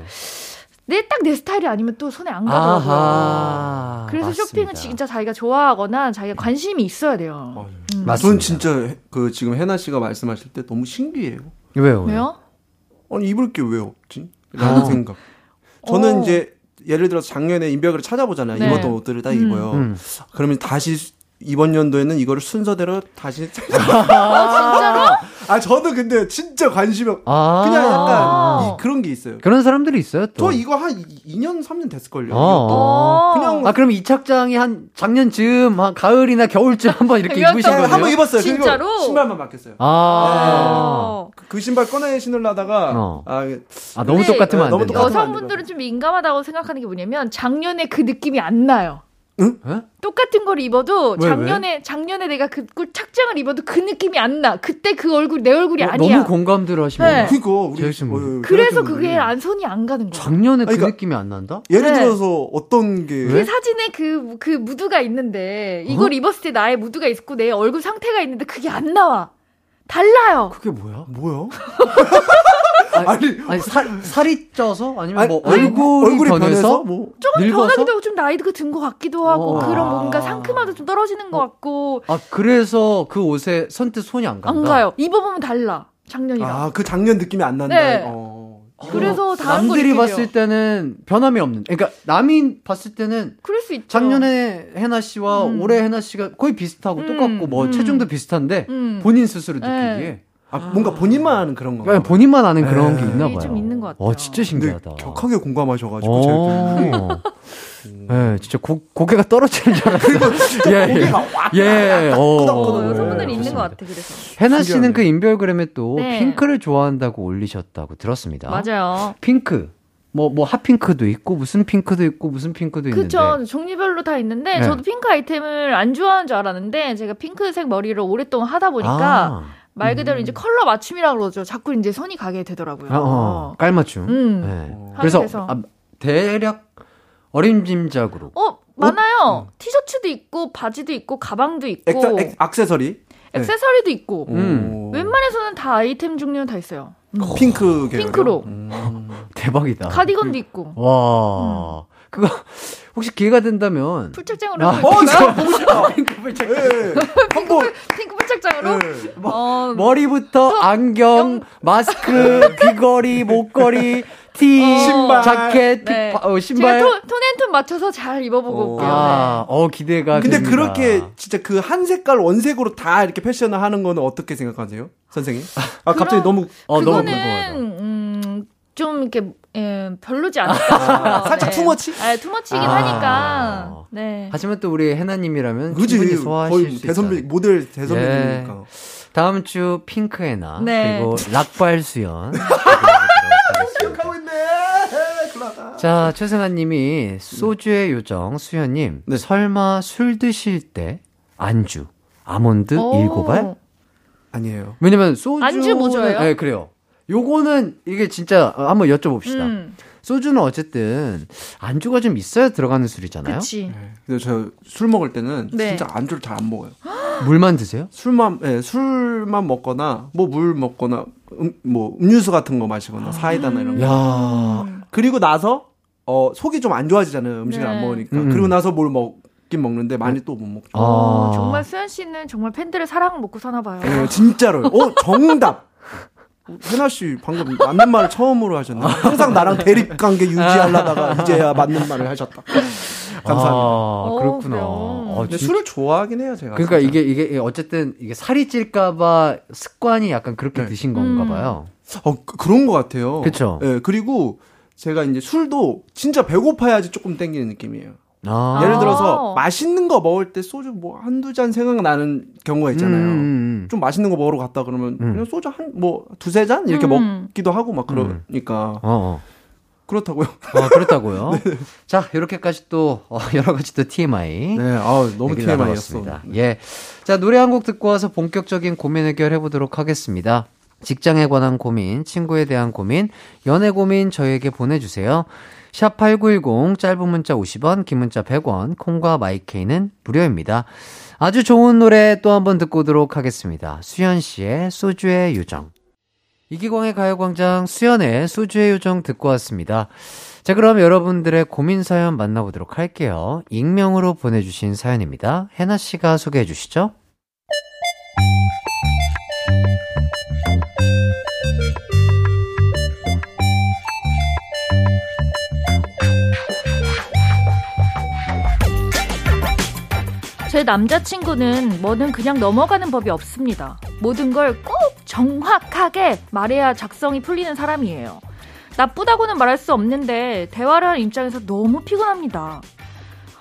내딱내 스타일이 아니면 또 손에 안 가더라고요. 아하, 그래서 맞습니다. 쇼핑은 진짜 자기가 좋아하거나 자기가 관심이 있어야 돼요. 음. 맞습니다. 전 진짜 그 지금 해나 씨가 말씀하실 때 너무 신기해요. 왜요? 왜요? 아니 입을 게 왜 없지? 라는 어. 생각. 저는 어. 이제 예를 들어서 작년에 인별그램 찾아보잖아요. 네. 입었던 옷들을 딱 입어요. 음. 그러면 다시 이번 연도에는 이거를 순서대로 다시 [laughs] 아, 진짜로? 아 저도 근데 진짜 관심이 없- 아. 그냥 약간 아. 이, 그런 게 있어요. 그런 사람들이 있어요, 또. 저 이거 한 2년 3년 됐을걸요. 어. 어. 그냥 아, 그럼 이 착장이 한 작년 즈음, 한 가을이나 겨울쯤 한번 이렇게 입으신 네, 거예요? 한번 입었어요. 진짜로? 신발만 바뀌었어요. 아. 어. 그 신발 꺼내 신으려다가 어. 아, 아, 너무 똑같으면 안안 여성분들은 좀 민감하다고 생각하는 게 뭐냐면 작년에 그 느낌이 안 나요. 응? 에? 똑같은 걸 입어도 왜, 작년에 작년에 내가 그, 그 착장을 입어도 그 느낌이 안 나. 그때 그 얼굴 내 얼굴이 어, 아니야. 너무 공감들을 하시면. 네. 그니까 우리 분. 어, 그래서 여자분들이. 그게 안 손이 안 가는 거야. 작년에 그 아니, 그러니까- 느낌이 안 난다? 예를 네. 들어서 어떤 게 그 사진에 그, 그 무드가 있는데, 어? 이걸 입었을 때 나의 무드가 있고, 내 얼굴 상태가 있는데, 그게 안 나와. 달라요. 그게 뭐야? 뭐야? [laughs] 아니, 아니 살, 살이 쪄서? 아니면 아니, 뭐 아니, 얼굴이, 얼굴이 변해서? 변해서 뭐 조금 늙어서? 변하기도 하고, 좀 나이가 든 것 같기도 하고, 어. 그런 뭔가 상큼함도 좀 떨어지는 것 같고, 아, 그래서 그 옷에 선뜻 손이 안 간다? 안 가요. 입어보면 달라. 작년이랑. 아, 그 작년 느낌이 안 난다. 네. 어. 그래서 다른 거 남들이. 봤을 때는 변함이 없는. 그러니까 남이 봤을 때는 그럴 수 있죠. 작년에 해나 씨와 음. 올해 해나 씨가 거의 비슷하고 음, 똑같고 뭐 음. 체중도 비슷한데 음. 본인 스스로 네. 느끼기에 아, 뭔가 본인만 아는 그런 거. 그냥 본인만 아는 그런 네. 게 있나 봐요. 좀 있는 것 같아요. 어, 진짜 신기하다. 격하게 공감하셔가지고 제가 [laughs] 어. 네, 진짜 고, 고개가 떨어지는 줄 알았어요. 예, 예. 예, 어, 여성분들이 예, 있는 것. 같아, 그래서. 해나 씨는. 그 인별그램에 또 네. 핑크를 좋아한다고 올리셨다고 들었습니다. 맞아요. 핑크. 뭐, 뭐, 핫핑크도 있고, 무슨 핑크도 있고, 무슨 핑크도 있는데. 그쵸. 종류별로 다 있는데, 네. 저도 핑크 아이템을 안 좋아하는 줄 알았는데, 제가 핑크색 머리를 오랫동안 하다 보니까, 아, 말 그대로 이제 컬러 맞춤이라고 그러죠. 자꾸 이제 손이 가게 되더라고요. 어, 어, 깔맞춤. 음. 네. 어. 그래서. 아, 대략 어림짐작으로. 어, 많아요. 티셔츠도 있고, 바지도 있고, 가방도 있고, 액사, 액, 액세서리. 액세서리도 있고, 음. 오. 웬만해서는 다 아이템 종류는 다 있어요. 음. 핑크 계열. 핑크로. 대박이다. 카디건도 있고, 와. 그거, [laughs] 혹시 기회가 된다면. 풀착장으로 아, 어. 진짜 보고 싶다. 핑크 풀착. 예. 한번 핑크 풀착장으로? 예. 어, 머리부터 안경, 마스크, [laughs] 귀걸이, 목걸이, 티, 어. 신발. 자켓, 네. 피- 어, 제가 신발. 톤, 톤앤톤 맞춰서 잘 입어보고 어. 올게요. 아, 어, 기대가 근데 됩니다. 그렇게 진짜 그 한 색깔 원색으로 다 이렇게 패션을 하는 거는 어떻게 생각하세요? 선생님? 아, 갑자기 그럼- 너무 어, 너무 그거는 궁금하다. 음, 좀 이렇게 예, 별로지 않을까. 살짝 투머치? 아, 투머치긴 아. 하니까. 네. 하지만 또 우리 해나님이라면 그지 충분히 소화하실 거의 수 대선배. 모델 대선배니까. 예. 다음 주 핑크 해나 네. 그리고 락발 수연 [laughs] 기억하고 있네. 자 최승아님이 소주의 요정 수연님 네. 설마 술 드실 때 안주 아몬드 오. 일고발 아니에요. 왜냐면 소주 안주 뭐 좋아해요? 네 그래요 요거는 이게 진짜 어, 한번 여쭤봅시다 음, 소주는 어쨌든 안주가 좀 있어야 들어가는 술이잖아요 그치. 근데 저 술 먹을 때는 네. 진짜 안주를 잘 안 먹어요. [gasps] 물만 드세요? 술만 예, 술만 먹거나 뭐 물 먹거나 음, 뭐 음료수 같은 거 마시거나 사이다나 이런 거. 야 그리고 나서 어 속이 좀 안 좋아지잖아요. 음식을 네. 안 먹으니까. 음. 그리고 나서 뭘 먹긴 먹는데 많이 또 못. 어, 아. 정말 수현 씨는 정말 팬들의 사랑 먹고 사나 봐요. 예, 진짜로요. 어, 정답. [laughs] 해나 씨 방금 맞는 말을 처음으로 하셨네. 항상 나랑 대립 관계 유지하려다가 이제야 맞는 말을 하셨다. 감사합니다. 아, 그렇구나. 그래요. 어, 근데 진짜- 술을 좋아하긴 해요, 제가. 그러니까 진짜. 이게 이게 어쨌든 이게 살이 찔까봐 습관이 약간 그렇게 네. 드신 건가 음. 봐요. 어 그- 그런 것 같아요. 그쵸. 예, 그리고 제가 이제 술도 진짜 배고파야지 조금 땡기는 느낌이에요. 아. 예를 아. 들어서 맛있는 거 먹을 때 소주 뭐 한두 잔 생각나는 경우가 있잖아요. 음, 음, 음. 좀 맛있는 거 먹으러 갔다 그러면 음. 그냥 소주 한 뭐 두세 잔 이렇게 음. 먹기도 하고 막 그러니까 어, 어. 그렇다고요. 어, 그렇다고요. [laughs] 자, 이렇게까지 또 어, 여러 가지 또 TMI. 네, 아 너무 TMI였어. 나눠봤습니다. 예. 자, 노래 한 곡 듣고 와서 본격적인 고민 해결해 보도록 하겠습니다. 직장에 관한 고민, 친구에 대한 고민, 연애 고민 저희에게 보내 주세요. 샵8910, 짧은 문자 50원, 긴 문자 100원, 콩과 마이케이는 무료입니다. 아주 좋은 노래 또 한 번 듣고 오도록 하겠습니다. 수현 씨의 소주의 요정. 이기광의 가요광장 수연의 소주의 요정 듣고 왔습니다. 자, 그럼 여러분들의 고민 사연 만나보도록 할게요. 익명으로 보내주신 사연입니다. 해나 씨가 소개해 주시죠. 제 남자친구는 뭐든 그냥 넘어가는 법이 없습니다. 모든 걸 꼭 정확하게 말해야 작성이 풀리는 사람이에요. 나쁘다고는 말할 수 없는데 대화를 하는 입장에서 너무 피곤합니다.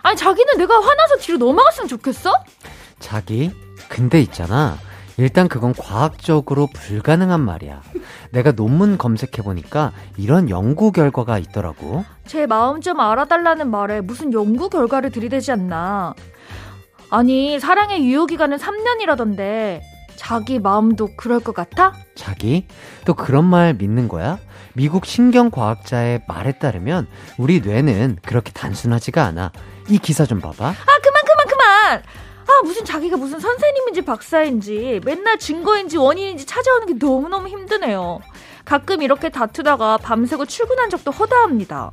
아니 자기는 내가 화나서 뒤로 넘어갔으면 좋겠어? 자기, 근데 있잖아. 일단 그건 과학적으로 불가능한 말이야. 내가 논문 검색해보니까 이런 연구 결과가 있더라고. 제 마음 좀 알아달라는 말에 무슨 연구 결과를 들이대지 않나. 아니 사랑의 유효기간은 3년이라던데 자기 마음도 그럴 것 같아? 자기? 또 그런 말 믿는 거야? 미국 신경과학자의 말에 따르면 우리 뇌는 그렇게 단순하지가 않아. 이 기사 좀 봐봐. 아 그만 그만 그만 아 무슨 자기가 무슨 선생님인지 박사인지 맨날 증거인지 원인인지 찾아오는 게 너무너무 힘드네요 가끔 이렇게 다투다가 밤새고 출근한 적도 허다합니다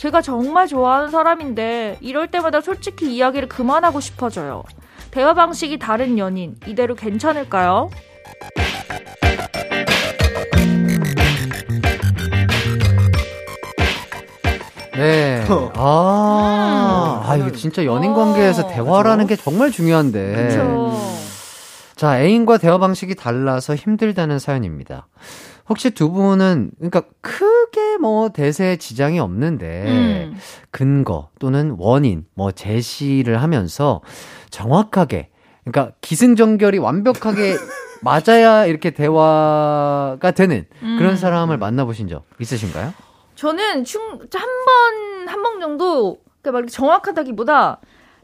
제가 정말 좋아하는 사람인데 이럴 때마다 솔직히 이야기를 그만하고 싶어져요 대화 방식이 다른 연인 이대로 괜찮을까요? 네. 아, 아, 이게 진짜 연인 관계에서 대화라는 게 정말 중요한데. 그렇죠. 자, 애인과 대화 방식이 달라서 힘들다는 사연입니다. 혹시 두 분은, 그러니까 크게 뭐 대세에 지장이 없는데, 음. 근거 또는 원인, 뭐 제시를 하면서 정확하게, 그러니까 기승전결이 완벽하게 [laughs] 맞아야 이렇게 대화가 되는 그런 음. 사람을 만나보신 적 있으신가요? 저는 충, 한 번, 한 번 정도, 그러니까 막 정확하다기보다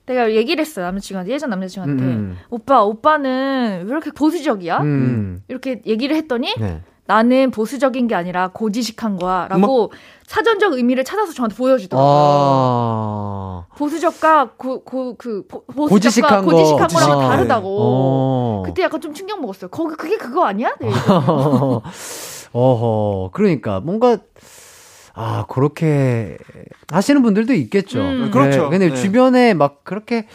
내가 얘기를 했어요. 남자친구한테, 예전 남자친구한테. 음. 오빠, 오빠는 왜 이렇게 보수적이야? 음. 이렇게 얘기를 했더니 네. 나는 보수적인 게 아니라 고지식한 거야. 라고 사전적 의미를 찾아서 저한테 보여주더라고요. 아. 보수적과 고, 고, 그, 보, 보수적과 고지식한 거. 고지식한 거랑 고지식. 다르다고. 어. 그때 약간 좀 충격 먹었어요. 거기, 그게 그거 아니야? 네. [laughs] 어허. 그러니까 뭔가 아, 그렇게 하시는 분들도 있겠죠. 음. 그렇죠. 근데 네. 주변에 막 그렇게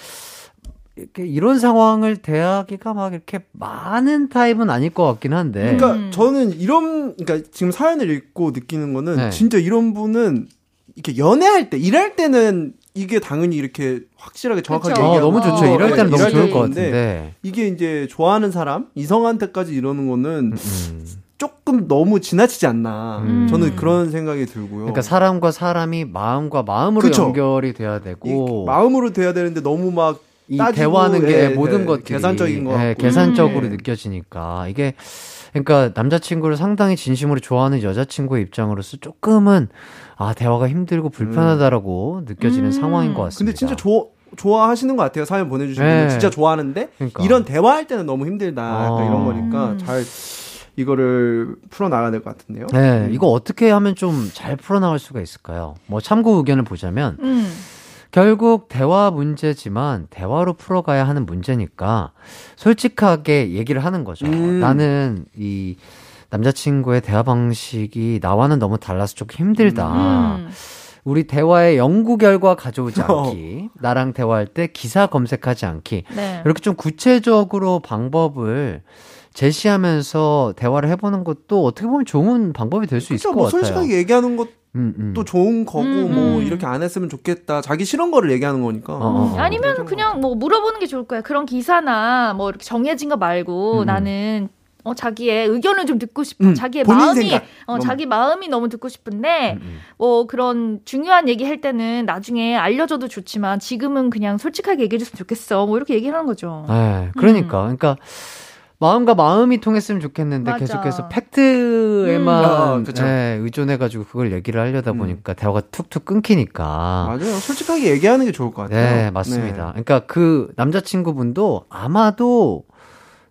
이렇게 이런 상황을 대하기가 막 이렇게 많은 타입은 아닐 것 같긴 한데. 그러니까 음. 저는 이런 그러니까 지금 사연을 읽고 느끼는 거는 네. 진짜 이런 분은 이렇게 연애할 때 일할 때는 이게 당연히 이렇게 확실하게 정확하게. 어, 얘기하고 너무 좋죠. 어, 이럴 때는 네, 너무 좋을 것 같은데. 이게 이제 좋아하는 사람 이성한테까지 이러는 거는 음. 조금 너무 지나치지 않나 음. 저는 그런 생각이 들고요. 그러니까 사람과 사람이 마음과 마음으로 그쵸. 연결이 돼야 이 되고 마음으로 돼야 되는데 너무 막 이 대화하는 게 예, 모든 예, 것들이 계산적인 것 예. 계산적으로 음. 느껴지니까 이게 그러니까 남자친구를 상당히 진심으로 좋아하는 여자친구의 입장으로서 조금은 아 대화가 힘들고 불편하다라고 느껴지는 음. 상황인 것 같습니다. 근데 진짜 좋 좋아하시는 것 같아요. 사연 보내주신 네. 분은 진짜 좋아하는데 그러니까. 이런 대화할 때는 너무 힘들다. 약간 어. 이런 거니까 음. 잘 이거를 풀어 나가야 될 것 같은데요. 네, 음. 이거 어떻게 하면 좀 잘 풀어나갈 수가 있을까요? 뭐 참고 의견을 보자면 음. 결국 대화 문제지만 대화로 풀어가야 하는 문제니까 솔직하게 얘기를 하는 거죠. 음. 나는 이 남자친구의 대화 방식이 나와는 너무 달라서 조금 힘들다. 음. 우리 대화의 연구 결과 가져오지 [laughs] 않기. 나랑 대화할 때 기사 검색하지 않기. 네. 이렇게 좀 구체적으로 방법을 제시하면서 대화를 해보는 것도 어떻게 보면 좋은 방법이 될 수 있을 그렇죠. 것뭐 같아요. 솔직하게 얘기하는 것도 음, 음. 좋은 거고 음, 뭐 음. 이렇게 안 했으면 좋겠다. 자기 싫은 거를 얘기하는 거니까. 어, 어, 어. 아니면 그냥 뭐 물어보는 게 좋을 거야. 그런 기사나 뭐 이렇게 정해진 거 말고 음. 나는 어 자기의 의견을 좀 듣고 싶어. 음, 자기의 마음이 생각. 어 너무. 자기 마음이 너무 듣고 싶은데 음, 음. 뭐 그런 중요한 얘기 할 때는 나중에 알려줘도 좋지만 지금은 그냥 솔직하게 얘기해 줬으면 좋겠어. 뭐 이렇게 얘기하는 거죠. 네, 그러니까, 그러니까 마음과 마음이 통했으면 좋겠는데 맞아. 계속해서 팩트에만 음. 아. 네, 의존해가지고 그걸 얘기를 하려다 음. 보니까 대화가 툭툭 끊기니까. 맞아요. 솔직하게 얘기하는 게 좋을 것 같아요. 네, 맞습니다. 그러니까 그 남자친구분도 아마도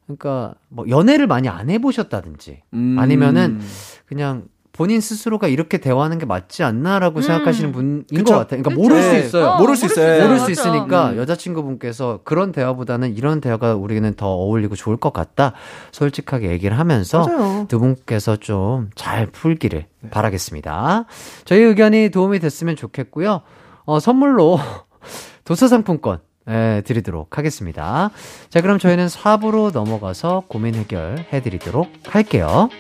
그러니까 뭐 연애를 많이 안 해보셨다든지 음. 아니면은 그냥 본인 스스로가 이렇게 대화하는 게 맞지 않나라고 음. 생각하시는 분인 그쵸. 것 같아요. 그러니까 그쵸. 모를 수 네. 있어요. 어, 모를 수 있어요. 모를. 수 있으니까 음. 여자친구분께서 그런 대화보다는 이런 대화가 우리는 더 어울리고 좋을 것 같다. 솔직하게 얘기를 하면서 맞아요. 두 분께서 좀 잘 풀기를 바라겠습니다. 저희 의견이 도움이 됐으면 좋겠고요. 어, 선물로 [laughs] 도서 상품권 예, 드리도록 하겠습니다. 자, 그럼 저희는 4부로 넘어가서 고민 해결해 드리도록 할게요.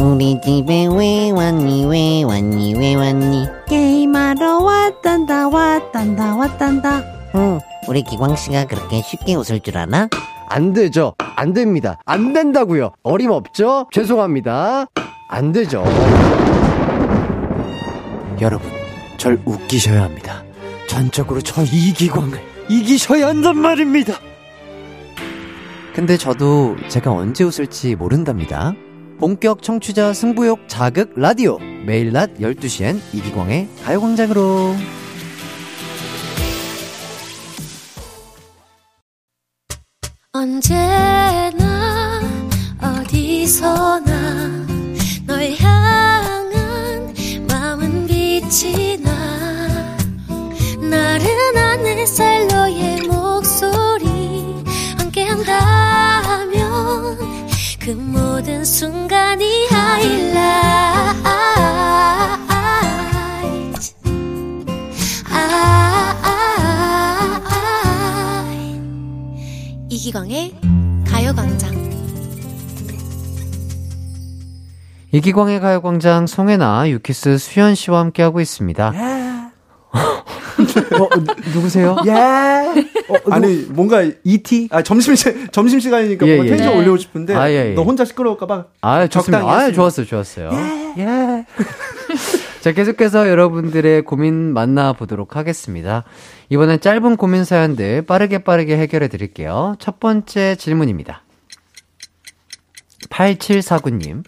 우리 집에 왜 왔니 왜 왔니 왜 왔니 게임하러 왔단다 왔단다 왔단다 응 우리 기광씨가 그렇게 쉽게 웃을 줄 아나? 안 되죠. 안 됩니다. 안 된다고요. 어림없죠? 죄송합니다. 안 되죠. 여러분, 절 웃기셔야 합니다. 전적으로 저 이 기광을 이기셔야 한단 말입니다. 근데 저도 제가 언제 웃을지 모른답니다. 본격 청취자 승부욕 자극 라디오. 매일 낮 12시엔 이기광의 가요광장으로. 언제나 어디서나 널 향한 마음은 빛이 나 나른한 햇살 너의 목소리 함께한다면 그 모든 순간이 하이라이트. 아, 이기광의 가요광장. 이기광의 가요광장 송혜나 유키스 수현 씨와 함께하고 있습니다. 어, 누- 누구세요? 예. 어, 아니 뭔가 E.T. 아 점심 시 점심 시간이니까 예, 뭔가 예. 텐션 네. 올리고 싶은데 아, 예, 예. 너 혼자 시끄러울까봐 아, 좋습니다. 적당히 아. 좋았어요, 좋았어요. 예. [laughs] 자, 계속해서 여러분들의 고민 만나보도록 하겠습니다. 이번엔 짧은 고민 사연들 빠르게 빠르게 해결해 드릴게요. 첫 번째 질문입니다. 8749님.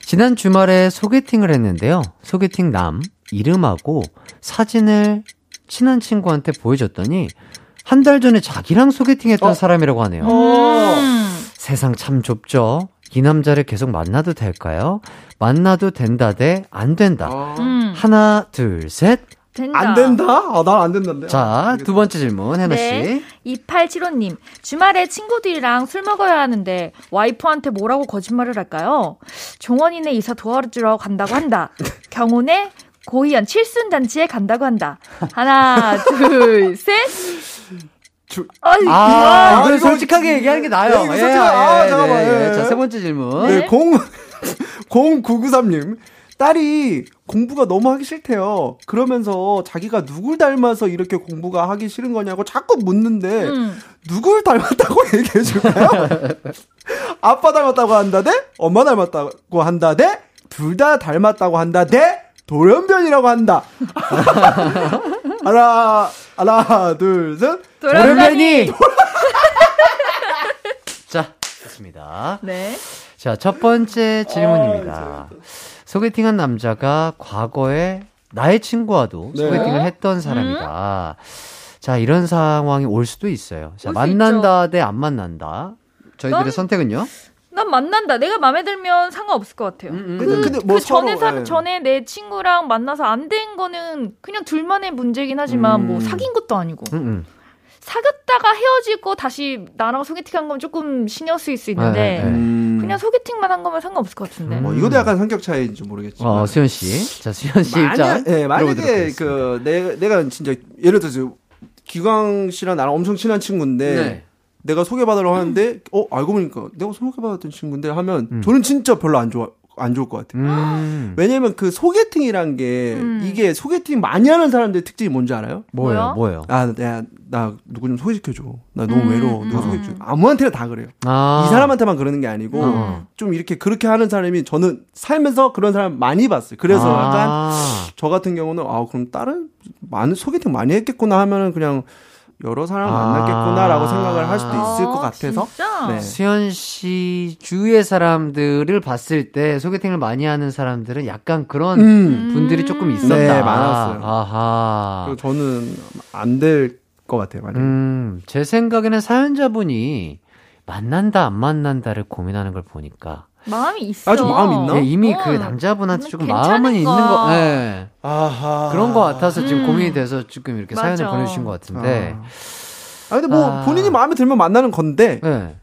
지난 주말에 소개팅을 했는데요. 소개팅 남, 이름하고 사진을 친한 친구한테 보여줬더니 한 달 전에 자기랑 소개팅했던 사람이라고 하네요. 음. 세상 참 좁죠? 이 남자를 계속 만나도 될까요? 만나도 된다 대 안 된다. 음. 하나, 둘, 셋. 된다. 안 된다? 아, 난안 된다는데. 자, 두 번째 질문, 혜나 씨. 네. 2875님, 주말에 친구들이랑 술 먹어야 하는데 와이프한테 뭐라고 거짓말을 할까요? 종원이네 이사 도와주러 간다고 한다. [laughs] 경훈의 고희연 칠순 잔치에 간다고 한다. 하나, [laughs] 둘, 셋. 주- 아이, 아, 아, 이건 이거 솔직하게 얘기하는 게 나아요. 네, 이거 솔직하게- 아, 잠깐만, 네, 예. 자, 세 번째 질문. 네, 0 0993님. [laughs] 딸이 공부가 너무 하기 싫대요. 그러면서 자기가 누굴 닮아서 이렇게 공부가 하기 싫은 거냐고 자꾸 묻는데 음. 누굴 닮았다고 [laughs] 얘기해 줄까요? 아빠 닮았다고 한다 대 엄마 닮았다고 한다 대 둘 다 닮았다고 한다 대 돌연변이라고 한다. [laughs] 하나 하나 둘 셋. 돌연변이. [laughs] 자, 좋습니다. 네. 자, 첫 번째 질문입니다. 소개팅한 남자가 과거에 나의 친구와도 네. 소개팅을 했던 사람이다. 자, 이런 상황이 올 수도 있어요. 자, 만난다 대 안 만난다. 저희들의 난- 선택은요? 난 만난다. 내가 마음에 들면 상관없을 것 같아요. 음, 음. 근데, 근데 뭐 그 전에 사, 예. 전에 내 친구랑 만나서 안 된 거는 그냥 둘만의 문제긴 하지만 음. 뭐 사귄 것도 아니고 음, 음. 사귀었다가 헤어지고 다시 나랑 소개팅 한 건 조금 신경 쓰일 수 있는데 네, 네. 음. 그냥 소개팅만 한 거면 상관없을 것 같은데. 뭐 이것도 약간 성격 차이인지 모르겠지만. 어, 수현 씨. 자, 수현 씨 만약, 입장. 예, 만약에. 그 내, 내가 진짜 예를 들어서 기광 씨랑 나랑 엄청 친한 친구인데 네. 내가 소개받으러 하는데 어 알고 보니까 내가 소개받았던 친구인데 하면 음. 저는 진짜 별로 안 좋아 안 좋을 것 같아요. 음. 왜냐면 그 소개팅이란 게 음. 이게 소개팅 많이 하는 사람들의 특징이 뭔지 알아요? 뭐예요? 뭐예요? 아, 내가 나 누구 좀 소개시켜 줘. 나 너무 음. 외로워. 누구 소개해 줘. 아무한테나 다 그래요. 아. 이 사람한테만 그러는 게 아니고 음. 좀 이렇게 그렇게 하는 사람이 저는 살면서 그런 사람 많이 봤어요. 그래서 약간 아. 저 같은 경우는 아 그럼 다른 많은 소개팅 많이 했겠구나 하면은 그냥 여러 사람 아. 만났겠구나라고 생각을 할 수도 있을 것 아, 같아서 진짜? 네. 수현 씨 주위의 사람들을 봤을 때 소개팅을 많이 하는 사람들은 약간 그런 음. 분들이 조금 있었다. 네, 많았어요. 아하. 그래서 저는 안 될 것 같아요. 만약에. 음, 제 생각에는 사연자분이 만난다 안 만난다를 고민하는 걸 보니까 마음이 있어. 아, 좀 마음 있나? 예, 이미 어, 그 남자분한테 조금 마음은 있는 거. 거, 예. 아하. 그런 것 같아서 지금 음. 고민이 돼서 지금 이렇게 맞아. 사연을 보내주신 것 같은데. 아 근데 뭐 아. 본인이 마음에 들면 만나는 건데 예.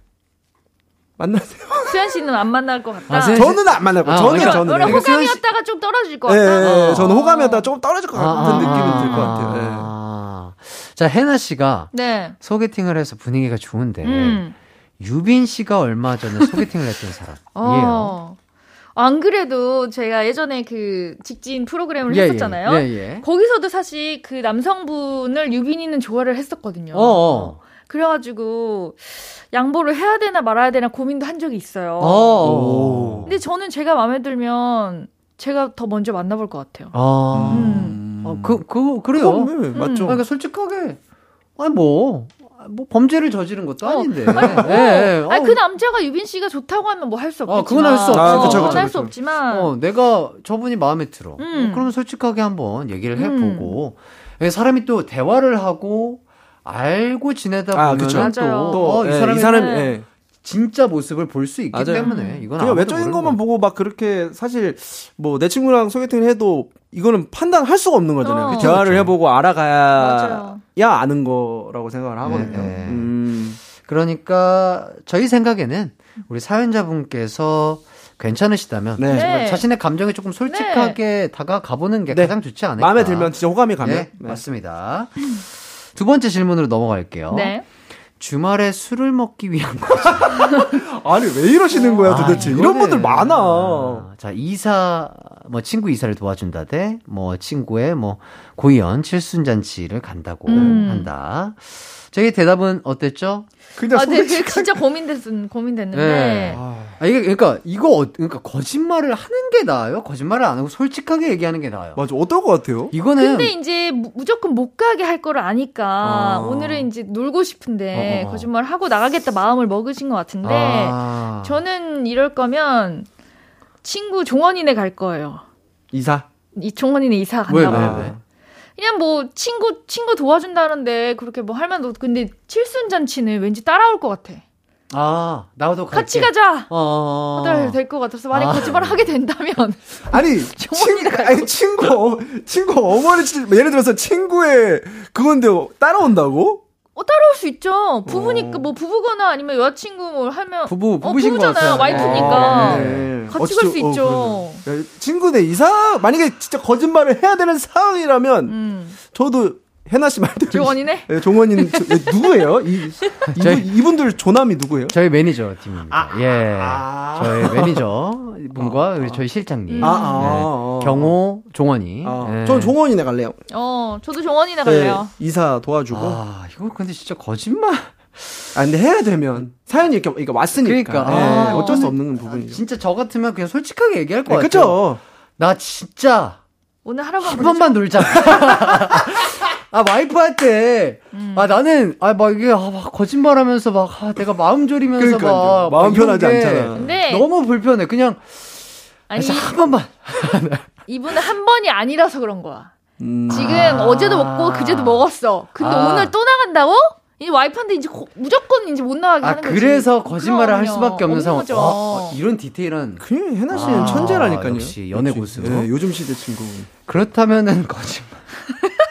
만나세요. [laughs] 수현 씨는 안 만날 것 같다. 아, 수현- 저는 안 만날 거예요. 아, 저는 그러니까 저는. 예. 그러니까 호감이었다가 좀 떨어질 것 예, 같다. 예, 어. 저는 호감이었다가 조금 떨어질 것 같은 아, 느낌이 아, 들것 같아요. 예. 아. 자, 해나 씨가 네. 소개팅을 해서 분위기가 좋은데, 음. 유빈 씨가 얼마 전에 소개팅을 했던 사람이에요. [laughs] 어. 안 그래도 제가 예전에 그 직진 프로그램을 예, 했었잖아요. 예, 예. 거기서도 사실 그 남성분을 유빈이는 좋아를 했었거든요. 어, 어. 그래가지고 양보를 해야 되나 말아야 되나 고민도 한 적이 있어요. 어. 근데 저는 제가 마음에 들면 제가 더 먼저 만나볼 것 같아요. 아. 음. 어, 그, 그, 그래요. 그건 왜, 맞죠. 그러니까 솔직하게, 아니, 뭐, 뭐, 범죄를 저지른 것도 아닌데. 아니, 예, 예. 아니, 어, 그 남자가 유빈 씨가 좋다고 하면 뭐 할수 어, 없겠지만. 그건 할수 없죠. 아, 그쵸, 그쵸, 할수 그쵸. 없지만. 어, 내가 저분이 마음에 들어. 음. 어, 그러면 솔직하게 한번 얘기를 해보고. 예, 사람이 또 대화를 하고, 알고 지내다 아, 보면 그쵸. 맞아요. 또, 어, 이 예, 사람이 이 사람, 네. 예. 진짜 모습을 볼 수 있기 맞아요. 때문에 이건 그냥 아무도 외적인 것만. 보고 막 그렇게 사실 뭐 내 친구랑 소개팅을 해도 이거는 판단할 수가 없는 거잖아요. 어. 그 대화를 그렇죠. 해보고 알아가야 맞아요. 야 아는 거라고 생각을 하거든요. 네. 음. 그러니까 저희 생각에는 우리 사연자분께서 괜찮으시다면 네. 네. 자신의 감정에 조금 솔직하게 다가가 보는 게 네. 가장 좋지 않을까. 마음에 들면 진짜 호감이 가면 네, 네. 맞습니다. 두 번째 질문으로 넘어갈게요. 네. 주말에 술을 먹기 위한 [laughs] 거죠. 아니 왜 이러시는 거야 도대체 아, 이런 분들 많아. 아, 자, 이사, 뭐, 친구 이사를 도와준다 대, 뭐, 친구의 뭐, 고이연 칠순잔치를 간다고 음. 한다. 저희 대답은 어땠죠? 그냥 아, 근데 소개팅 그게 진짜 고민됐, 고민됐는데. 네. 아, 이게, 그러니까, 이거, 어- 그러니까, 거짓말을 하는 게 나아요? 거짓말을 안 하고 솔직하게 얘기하는 게 나아요? 맞아 어떨 것 같아요? 이거는. 근데 이제 무- 무조건 못 가게 할 거를 아니까 아. 오늘은 이제 놀고 싶은데 어, 어. 거짓말 하고 나가겠다 마음을 먹으신 것 같은데 아. 저는 이럴 거면 친구 종원이네 갈 거예요. 이사. 이 종원이네 이사 왜, 간다고. 왜, 왜? 그냥 뭐 친구 친구 도와준다는데 그렇게 뭐 할 만도 근데 칠순 잔치는 왠지 따라올 것 같아. 아, 나도 갈게. 같이 가자. 어, 어, 어. 어. 될것 같아서 만약 아. 거짓말을 하게 된다면 [laughs] [laughs] 아니 친구 아니 친구 어, 친구 어머니 친- 예를 들어서 친구의 그건데 따라온다고? 어 따라올 수 있죠. 부부니까 뭐 부부거나 아니면 여자친구 뭐 하면 부부, 어, 부부신 것 부부잖아요. 와이프니까. 네. 같이 어, 갈수 진짜, 어, 있죠. 야, 친구네 이사 만약에 진짜 거짓말을 해야 되는 상황이라면 음. 저도 해나 씨 말대로 종원이네? 네, 종원이는 저- 네, 누구예요? 이, [laughs] 저희- 이분, 이분 들 조남이 누구예요? 저희 매니저 팀입니다. 예. 아. 저희 매니저 분과 우리 저희 실장님. 아, 아, 네. 아. 경호, 종원이. 아, 예. 전 종원이네 갈래요. 어, 저도 종원이네 갈래요. 네, 이사 도와주고. 아. 아, 이거 근데 진짜 거짓말. 근데 해야 되면 사연이 이렇게, 이렇게 왔으니까. 그러니까. 네, 아. 어쩔 수 없는 부분이죠. 진짜 저 같으면 그냥 솔직하게 얘기할 것 네, 같아요. 그쵸? 나 진짜 오늘 하루만 한. 번만 놀자. [laughs] [laughs] 아, 와이프한테, 음. 아, 나는, 아, 막 이게, 아, 막 거짓말 하면서 막, 아, 내가 마음 졸이면서 그러니까요. 막. 마음 편하지 게 않잖아. 근데 너무 불편해. 그냥, 아니 진짜 한 번만. [laughs] 이분은 한 번이 아니라서 그런 거야. 음. 지금 어제도 먹고 그제도 먹었어. 근데 아. 오늘 또 나간다고? 이제 와이프한테 이제 고- 무조건 이제 못 나가게 아, 하는 거지. 그래서 거짓말을 할 그럼요. 수밖에 없는 상황. 거죠. 와, 어, 이런 디테일한. 그냥 해나 씨는 아, 천재라니까요. 역시 연애 고수. 네, 요즘 시대 친구. 그렇다면은 거짓말. [laughs]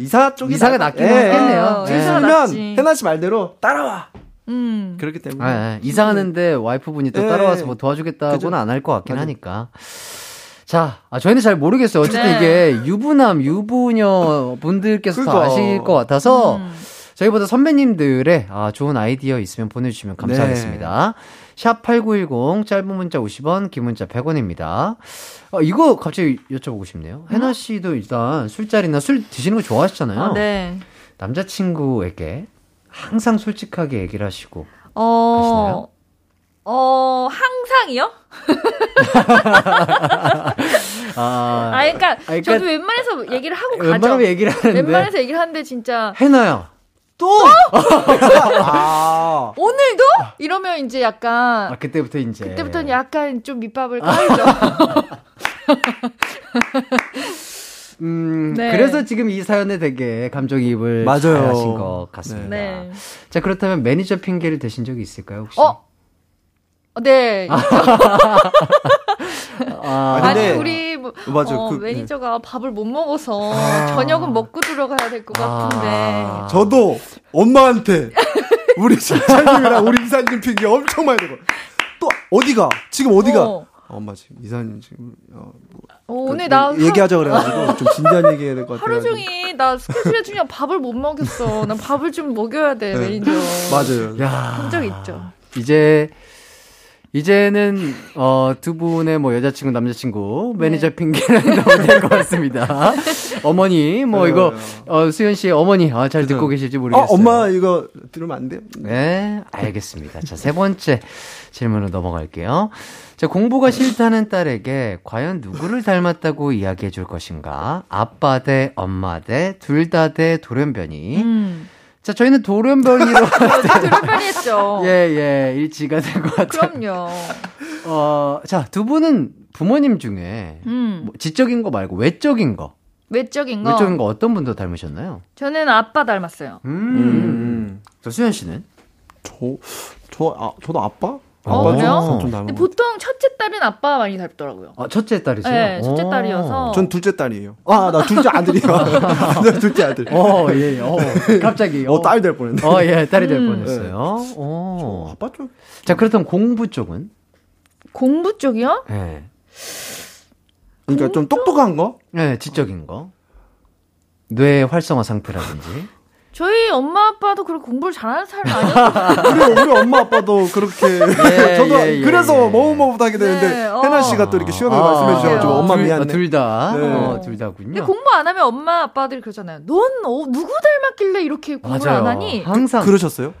이사 쪽이 이사가 낫- 낫긴 예, 하겠네요. 예. 네. 이사가 면 낫지. 해나 씨 말대로 따라와. 음. 그렇기 때문에. 아, 아, 이사하는데 와이프분이 또 예. 따라와서 뭐 도와주겠다고는. 안 할 것 같긴 맞아. 하니까. 자, 아, 저희는 잘 모르겠어요. 어쨌든 네. 이게 유부남, 유부녀 분들께서 더 그러니까. 아실 것 같아서 음. 저희보다 선배님들의 아, 좋은 아이디어 있으면 보내주시면 감사하겠습니다. 샵 8910, 짧은 문자 50원, 긴 문자 100원입니다. 어, 이거 갑자기 여쭤보고 싶네요. 혜나 씨도 일단 술자리나 술 드시는 거 좋아하시잖아요. 아, 네. 남자친구에게 항상 솔직하게 얘기를 하시고. 어. 가시나요? 어, 항상이요? [laughs] 아, 아, 그러니까, 그러니까 저도 웬만해서 얘기를 하고 가죠. 웬만하면 얘기를 하는데. 웬만해서 얘기를 하는데 진짜 해나야. 또! [laughs] 아. 오늘도 이러면 이제 약간 아, 그때부터 이제. 그때부터는 약간 좀 밑밥을 깔죠. [laughs] 음, 네. 그래서 지금 이 사연에 되게 감정이입을 맞아요. 잘 하신 것 같습니다. 네. 자, 그렇다면 매니저 핑계를 대신 적이 있을까요, 혹시? 어? 네. [laughs] 아, 아니 근데- 우리 뭐, 맞아, 어, 그- 매니저가 밥을 못 먹어서 저녁은 먹고 들어가야 될 것 같은데 아. 저도 엄마한테 우리 실장님이랑 우리 이사님 핑계 엄청 많이 대고 또 어디가 지금 어디가 어. 엄마 지금 이사님 지금 어, 뭐, 어, 오늘 나 얘- 얘기하자 그래가지고 좀 진지한 얘기해야 될 것 같아요. 하루 종일 나 스케줄에 주냐 밥을 못 먹였어. 난 밥을 좀 먹여야 돼 네. 매니저. 맞아요. 야. 한적 있죠. 이제 이제는 어, 두 분의 뭐 여자친구 남자친구 네. 매니저 핑계는 [laughs] 너무 될것 같습니다. 어머니 뭐 네. 이거 어, 수현 씨의 어머니 아, 잘 듣고 네. 계실지 아 모르겠어요. 엄마 이거 들으면 안 돼요? 네, 알겠습니다. 자, 세 번째 질문으로 넘어갈게요. 자, 공부가 싫다는 딸에게 과연 누구를 닮았다고 이야기해 줄 것인가? 아빠 대 엄마 대 둘 다 대 돌연변이. 음. 자, 저희는 돌연변이로 [laughs] 들을뻔 했죠. 예, 예, 일치가 된 것 같아요. 그럼요. 어, 자, 두 분은 부모님 중에 음. 뭐 지적인 거 말고 외적인 거, 외적인 거. 외적인 거 어떤 분도 닮으셨나요? 저는 아빠 닮았어요. 음. 음. 저 수현 씨는? 저, 저, 아, 저도 아빠? 어, 아빠 그래요? 근데 것 보통 첫째 딸은 아빠 많이 닮더라고요. 아, 첫째 딸이세요? 네, 첫째 오. 딸이어서. 전 둘째 딸이에요. 아, 나 둘째 아들이야. 나 [laughs] 둘째 아들. 어, 예, 예. 어, 갑자기. 어, 딸될 뻔했네. 어, 예, 딸이 될 음. 뻔했어요. 어. 아빠 쪽. 자, 그렇다면 공부 쪽은? 공부 쪽이요? 예. 그러니까 좀 똑똑한 거? 네, 지적인 거. 뇌 활성화 상태라든지. 저희 엄마 아빠도 그렇게 공부를 잘하는 사람이 아니었어요. [laughs] 우리, 우리 엄마 아빠도 그렇게. 예, [laughs] 저도 예, 예, 그래서 예. 머뭇머뭇 하게 되는데, 네, 어. 해나 씨가 또 이렇게 시원하게 아, 말씀해 주셔가지고, 엄마 둘, 미안해. 둘 다. 네. 어, 둘 근데 다군요. 공부 안 하면 엄마 아빠들이 그러잖아요. 넌 어, 누구 닮았길래 이렇게 공부를 안 하니? 항상. 그 러셨어요?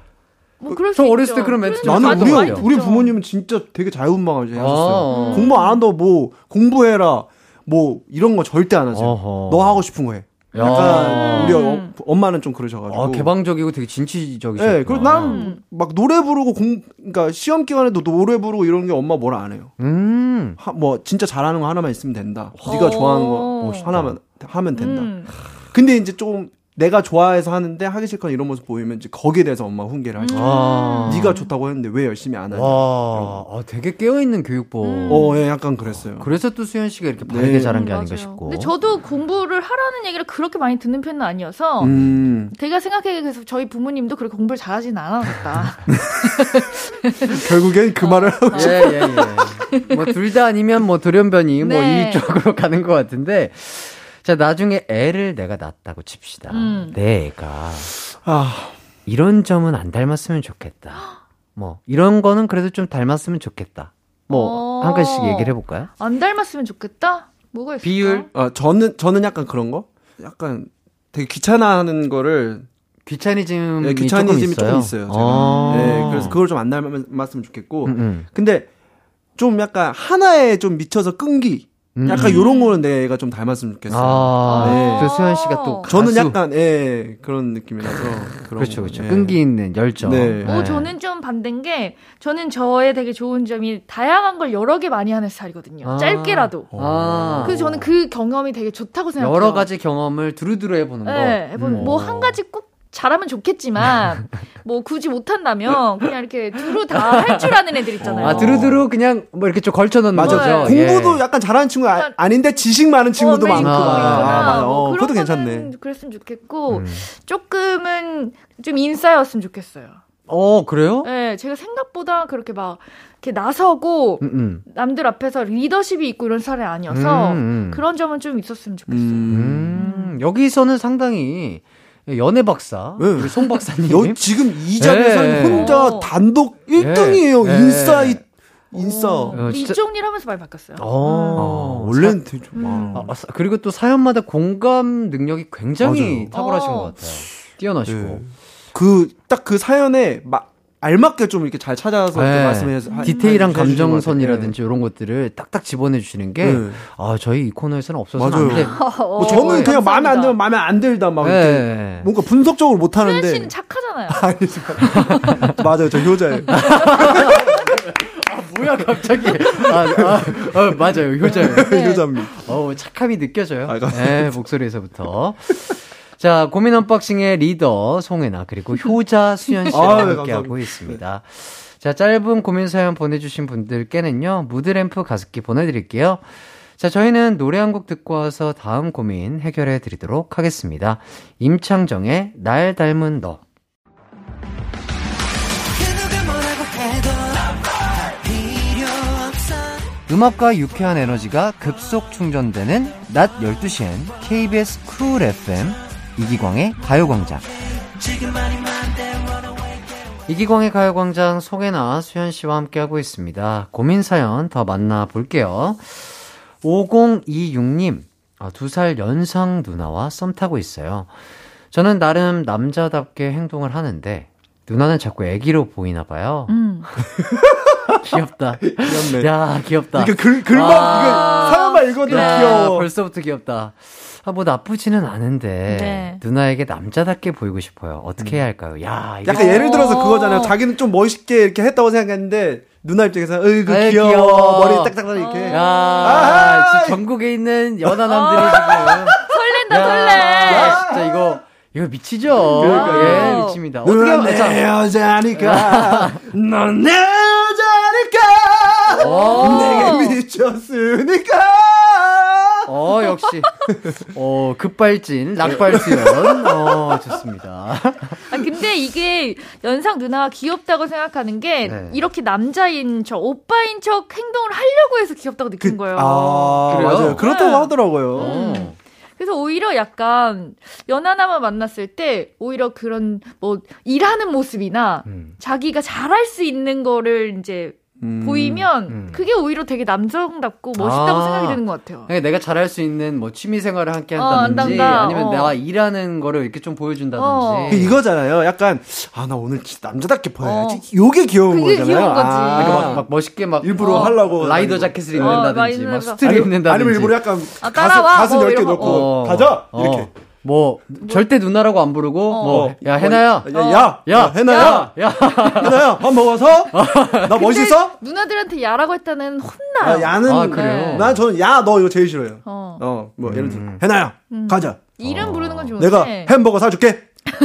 뭐 그럴 저수 어렸을 있죠. 때 그런 멘트 나는 많이 우리, 듣죠. 우리 부모님은 진짜 되게 자유분방하게 하셨어요. 어. 공부 안 한다고 뭐, 공부해라. 뭐, 이런 거 절대 안 하세요. 어허. 너 하고 싶은 거 해. 야. 약간, 우리 어, 엄마는 좀 그러셔가지고. 아, 개방적이고 되게 진취적이셨구나. 예, 그리고 나는 막 노래 부르고 공, 그러니까 시험 기간에도 노래 부르고 이런 게 엄마 뭐라 안 해요. 음. 하, 뭐 진짜 잘하는 거 하나만 있으면 된다. 네가 좋아하는 거 멋있다. 하나만 하면 된다. 음. 근데 이제 좀 내가 좋아해서 하는데 하기 싫거나 이런 모습 보이면 이제 거기에 대해서 엄마 훈계를 하죠. 아. 네가 좋다고 했는데 왜 열심히 안 하냐. 와, 아, 되게 깨어 있는 교육법. 어, 예, 약간 그랬어요. 그래서 또 수현 씨가 이렇게 바르게 네. 자란 게 음, 아닌가 맞아요. 싶고. 근데 저도 공부를 하라는 얘기를 그렇게 많이 듣는 편은 아니어서 음, 제가 생각하기에 그래서 저희 부모님도 그렇게 공부를 잘하진 않았다. [laughs] 결국엔 그 말을 하고 예, 예, 예. 뭐, 둘 다 아니면 뭐, 돌연변이, 뭐, 네. 이쪽으로 가는 것 같은데. 자, 나중에 애를 내가 낳았다고 칩시다. 음. 내 애가 아, 이런 점은 안 닮았으면 좋겠다. 뭐, 이런 거는 그래도 좀 닮았으면 좋겠다. 뭐, 어. 한 가지씩 얘기를 해볼까요? 안 닮았으면 좋겠다? 뭐가 있을까? 비율? 아, 저는 저는 약간 그런 거. 약간 되게 귀찮아하는 거를 귀차니즘이 네, 귀차니즘이 조금 조금 있어요. 있어요. 제가. 아. 네, 그래서 그걸 좀 안 닮았으면 좋겠고. 음, 음. 근데 좀 약간 하나에 좀 미쳐서 끈기. 음. 약간 요런 거는 내가 좀 닮았으면 좋겠어요. 아, 네. 또 수현 씨가 또 저는 가수. 약간 예 그런 느낌이라서 [laughs] 그런 그렇죠, 거, 그렇죠. 예. 끈기 있는 열정. 네. 어, 저는 좀 반대인 게, 저는 저의 되게 좋은 점이 다양한 걸 여러 개 많이 하는 스타일이거든요. 아. 짧게라도. 아. 그래서 저는 그 경험이 되게 좋다고 생각해요. 여러 가지 경험을 두루두루 해보는 거. 네, 해보면 음. 뭐한 가지 꼭 잘하면 좋겠지만, 뭐 굳이 못한다면, 그냥 이렇게 두루 다 할 줄 아는 애들 있잖아요. 아, 두루두루 그냥 뭐 이렇게 좀 걸쳐 놓는 맞아. 거죠. 공부도 예. 약간 잘하는 친구 아, 아닌데 지식 많은 친구도 어, 많고. 아, 아, 맞아. 뭐 어, 그런 그것도 괜찮네. 그랬으면 좋겠고 음. 조금은 좀 인싸였으면 좋겠어요. 어, 그래요? 네, 제가 생각보다 그렇게 막 이렇게 나서고 음, 음. 남들 앞에서 리더십이 있고 이런 사람이 아니어서 음, 음. 그런 점은 좀 있었으면 좋겠어요. 음. 음, 여기서는 상당히 연애 박사, 네. 우리 송 박사님. 여, 지금 이 자리에서 예. 혼자 어. 단독 1등이에요. 예. 인싸 이- 인싸. 어, 어, 이쪽 일 하면서 많이 바뀌었어요. 어, 아, 원래는 되게 좀. 음. 아. 아, 사- 그리고 또 사연마다 공감 능력이 굉장히 맞아요. 탁월하신 어. 것 같아요. 뛰어나시고. 예. 그, 딱 그 사연에 막, 알맞게 좀 이렇게 잘 찾아서 네. 또 말씀해서. 하- 디테일한. 감정선이라든지 이런 것들을 딱딱 집어내 주시는 게, 네. 아, 저희 이 코너에서는 없어서는 맞아요. 안 돼. [laughs] 어, 뭐 저는 그냥 마음에 안. 들면 마음에 안 들다 막 이렇게 네. 뭔가 분석적으로 못 수현 하는데 씨는 착하잖아요. [laughs] 아니, 맞아요 저 효자예요 [laughs] 뭐야 갑자기? 아, 아, 아 맞아요 효자예요. 효자입니다. 어 착함이 느껴져요. 아. 네, 목소리에서부터. 자, 고민 언박싱의 리더 송해나 그리고 효자 수현 씨와 아, 네, 함께하고. 있습니다. 자, 짧은 고민 사연 보내주신 분들께는요 무드램프 가습기 보내드릴게요. 자, 저희는 노래 한 곡 듣고 와서 다음 고민 해결해 드리도록 하겠습니다. 임창정의 날 닮은 너. 음악과 유쾌한 에너지가 급속 충전되는 낮 12시엔 KBS 쿨 FM 이기광의 가요광장. 이기광의 가요광장 송해나 수현 씨와 함께하고 있습니다. 고민 사연 더 만나볼게요. 5026님, 아, 두살 연상 누나와 썸 타고 있어요. 저는 나름 남자답게 행동을 하는데, 누나는 자꾸 애기로 보이나 봐요. 음. [laughs] 귀엽다. 귀엽네. 야, 귀엽다. 이거 글, 글만, 아. 사연만 읽어도 야, 귀여워. 벌써부터 귀엽다. 아, 뭐 나쁘지는 않은데, 네. 누나에게 남자답게 보이고 싶어요. 어떻게 해야 할까요? 야, 이거 약간 예를 들어서 어. 그거잖아요. 자기는 좀 멋있게 이렇게 했다고 생각했는데, 누나 입장에서, 으이그 귀여워. 귀여워. 머리 딱딱딱 이렇게. 야. 지금 전국에 있는 연하남들이 지금. [laughs] 설렌다, 야, 설레. 진짜 이거, 이거 미치죠? 그러니까요. 예, 미칩니다. 어떻게 하면, 내 자, 여자니까, [laughs] 넌내 여자니까, 오. 내게 미쳤으니까. 어, 역시. 어, 급발진, 락발수연. 어, 좋습니다. 아, 근데 이게 연상 누나가 귀엽다고 생각하는 게 네. 이렇게 남자인 척, 오빠인 척 행동을 하려고 해서 귀엽다고 느낀 거예요. 아, 그래요? 맞아요. 그렇다고 네. 하더라고요. 어. 그래서 오히려 약간 연하남을 만났을 때 오히려 그런 뭐 일하는 모습이나 음. 자기가 잘할 수 있는 거를 이제 음. 보이면 음. 그게 오히려 되게 남성답고 멋있다고 아. 생각이 드는 것 같아요. 그러니까 내가 잘할 수 있는 뭐 취미 생활을 함께 어, 한다든지 한단다. 아니면 어. 내가 일하는 거를 이렇게 좀 보여준다든지. 어. 그 이거잖아요. 약간 아 나 오늘 진짜 남자답게 보여야지. 어. 요게 귀여운 그게 거잖아요. 귀여운 거지. 아, 그러니까 막, 막 멋있게 막 일부러 어. 하려고 라이더. 자켓을 어, 입는다든지 막 아니면- 입는다든지 아니면 일부러 약간 아, 가슴. 가슴 뭐 10개 이런 거. 넣고 어. 가자 어. 이렇게. 뭐 절대 누나라고 안 부르고 어. 뭐 야 해나야 야, 야, 야, 야, 해나야, 야, 야. [laughs] 해나야, 밥 먹어서? 나 멋있어? 누나들한테 야라고 했다는 아, 혼나요. 야는, 아, 그래요? 난 저는 야, 너 이거 제일 싫어요. 어. 어, 뭐, 예를 들어, 음. 해나야, 음. 가자. 이름 부르는 건 좋은데. 내가 햄버거 사줄게. [laughs]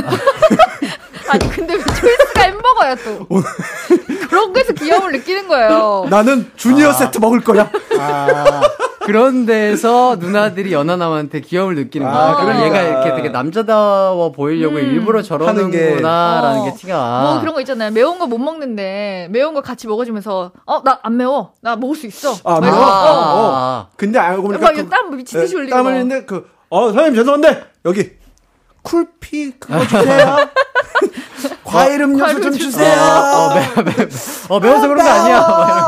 아니 근데 왜 초이스가 햄버거야 또. [laughs] 그런 거에서 귀여움을 느끼는 거예요. 나는 주니어 세트 먹을 거야. 아, 그런 데서 누나들이 연하남한테 귀여움을 느끼는 거야. 아, 그러니까 그러니까. 얘가 이렇게 되게 남자다워 보이려고 음. 일부러 하는 게. 저러는구나라는 어. 게 티가. 뭐 그런 거 있잖아요. 매운 거 못 먹는데 매운 거 같이 먹어주면서 어 나 안 매워 나 먹을 수 있어. 아, 막 매워? 아, 어. 아, 근데 알고 보니까. 막 그- 이거 땀 미친 듯이 예, 흘리고. 땀 흘리는데, 그, 어, 선생님 죄송한데, 여기, 쿨피 그거 주세요. [laughs] 과일 음료수 과일 좀 주세요. 어, 매, 매, 어, 매워서 그런 거 아니야.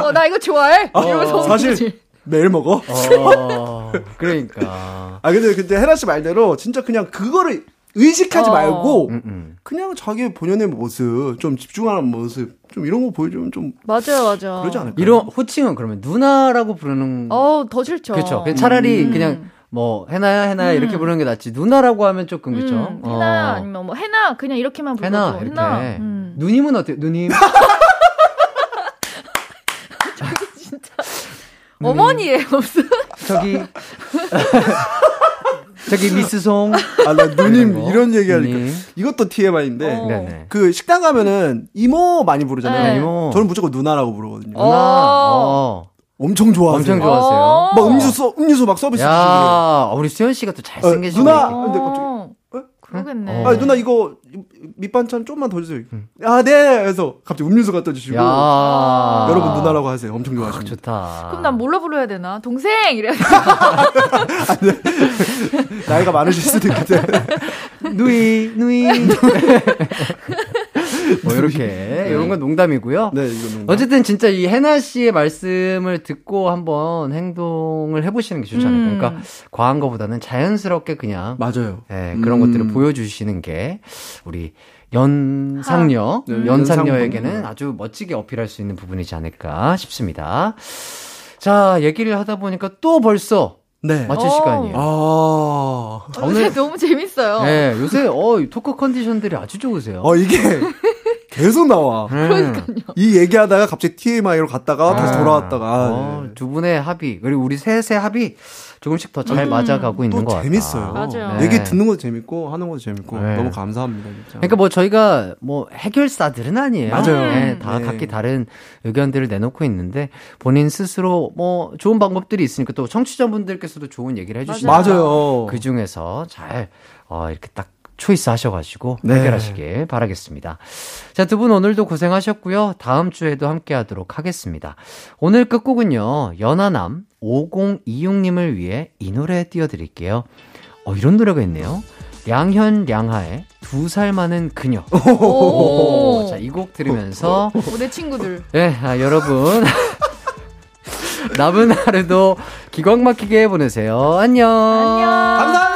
어, 나 이거 좋아해. 이러면서 사실. 매일 먹어. 어, [laughs] 그러니까. 아 근데 근데 헤라 씨 말대로 진짜 그냥 그거를 의식하지 어. 말고 음, 음. 그냥 자기 본연의 모습 좀 집중하는 모습 좀 이런 거 보여주면 좀 맞아요, 맞아. 그러지 않을까? 이런 호칭은 그러면 누나라고 부르는 어더 싫죠. 그렇죠. 차라리 음. 그냥 뭐 해나야 해나야 음. 이렇게 부르는 게 낫지. 누나라고 하면 조금 그렇죠. 음, 해나 아니면 뭐 해나 그냥 이렇게만 불러도 해나 이렇게. 해나. 음. 누님은 어때요? 누님. [laughs] 어머니예요, 무슨. 저기 [laughs] 저기 미스 송. 아 나 누님 이런 얘기하니까. 이것도 TMI인데 어. 네네. 그 식당 가면은 이모 많이 부르잖아요. 네. 이모. 저는 무조건 누나라고 부르거든요. 어. 누나. 어. 엄청 좋아하세요. 엄청 좋아하세요. 어. 막 음료수 서- 음료수 막 서비스 주시고. 야, 우리 수현 씨가 또 잘생기시네. 누나! 어. 근데 갑자기, 어? 그러겠네. 어. 아 누나 이거 밑반찬 좀만 더 주세요. 음. 아 네. 그래서 갑자기 음료수 갖다 주시고 야. 여러분 누나라고 하세요. 엄청 아, 좋아하십니다. 좋다. 그럼 난 뭘로 불러야 되나? 동생! 이래야 돼. [laughs] 나이가 많으실 수도 있거든. [laughs] 누이, 누이. [laughs] 뭐, 이렇게. [laughs] 이런 건 농담이고요. 네, 이거는. 어쨌든 진짜 이 해나 씨의 말씀을 듣고 한번 행동을 해보시는 게 좋지 않을까. 음. 그러니까 과한 거보다는 자연스럽게 그냥 맞아요. 예, 그런 음. 것들을 보여주시는 게 우리 연상녀, 네, 연상녀에게는 연상분. 아주 멋지게 어필할 수 있는 부분이지 않을까 싶습니다. 자, 얘기를 하다 보니까 또 벌써 네. 마칠 어. 시간이에요. 아. 오늘 너무 재밌어요. 네, 요새 어, 이 토크 컨디션들이 아주 좋으세요. 어, 이게 계속 나와. 그러니까요. 이 얘기하다가 갑자기 TMI로 갔다가 다시 아. 돌아왔다가. 아, 어, 네. 두 분의 합의 그리고 우리 셋의 합의 조금씩 더 잘 맞아가고 있는 것 같아요. 재밌어요. 맞아요. 얘기 듣는 것도 재밌고 하는 것도 재밌고 네. 너무 감사합니다 진짜. 그러니까 뭐 저희가 뭐 해결사들은 아니에요. 맞아요. 네, 다 네. 각기 다른 의견들을 내놓고 있는데 본인 스스로 뭐 좋은 방법들이 있으니까 또 청취자분들께서도 좋은 얘기를 해주시니까 맞아요. 그 중에서 잘 어, 이렇게 딱 초이스 하셔가지고 네. 해결하시길 바라겠습니다. 자, 두 분 오늘도 고생하셨고요. 다음 주에도 함께 하도록 하겠습니다. 오늘 끝곡은요, 연하남 5026님을 위해 이 노래 띄워드릴게요. 어, 이런 노래가 있네요. 량현, 량하의 두 살 많은 그녀. 오. [laughs] 자, 이 곡 들으면서, 오, 내 친구들. 네, 아, 여러분. [laughs] 남은 하루도 기광 막히게 보내세요. 안녕. 안녕. 감사합니다.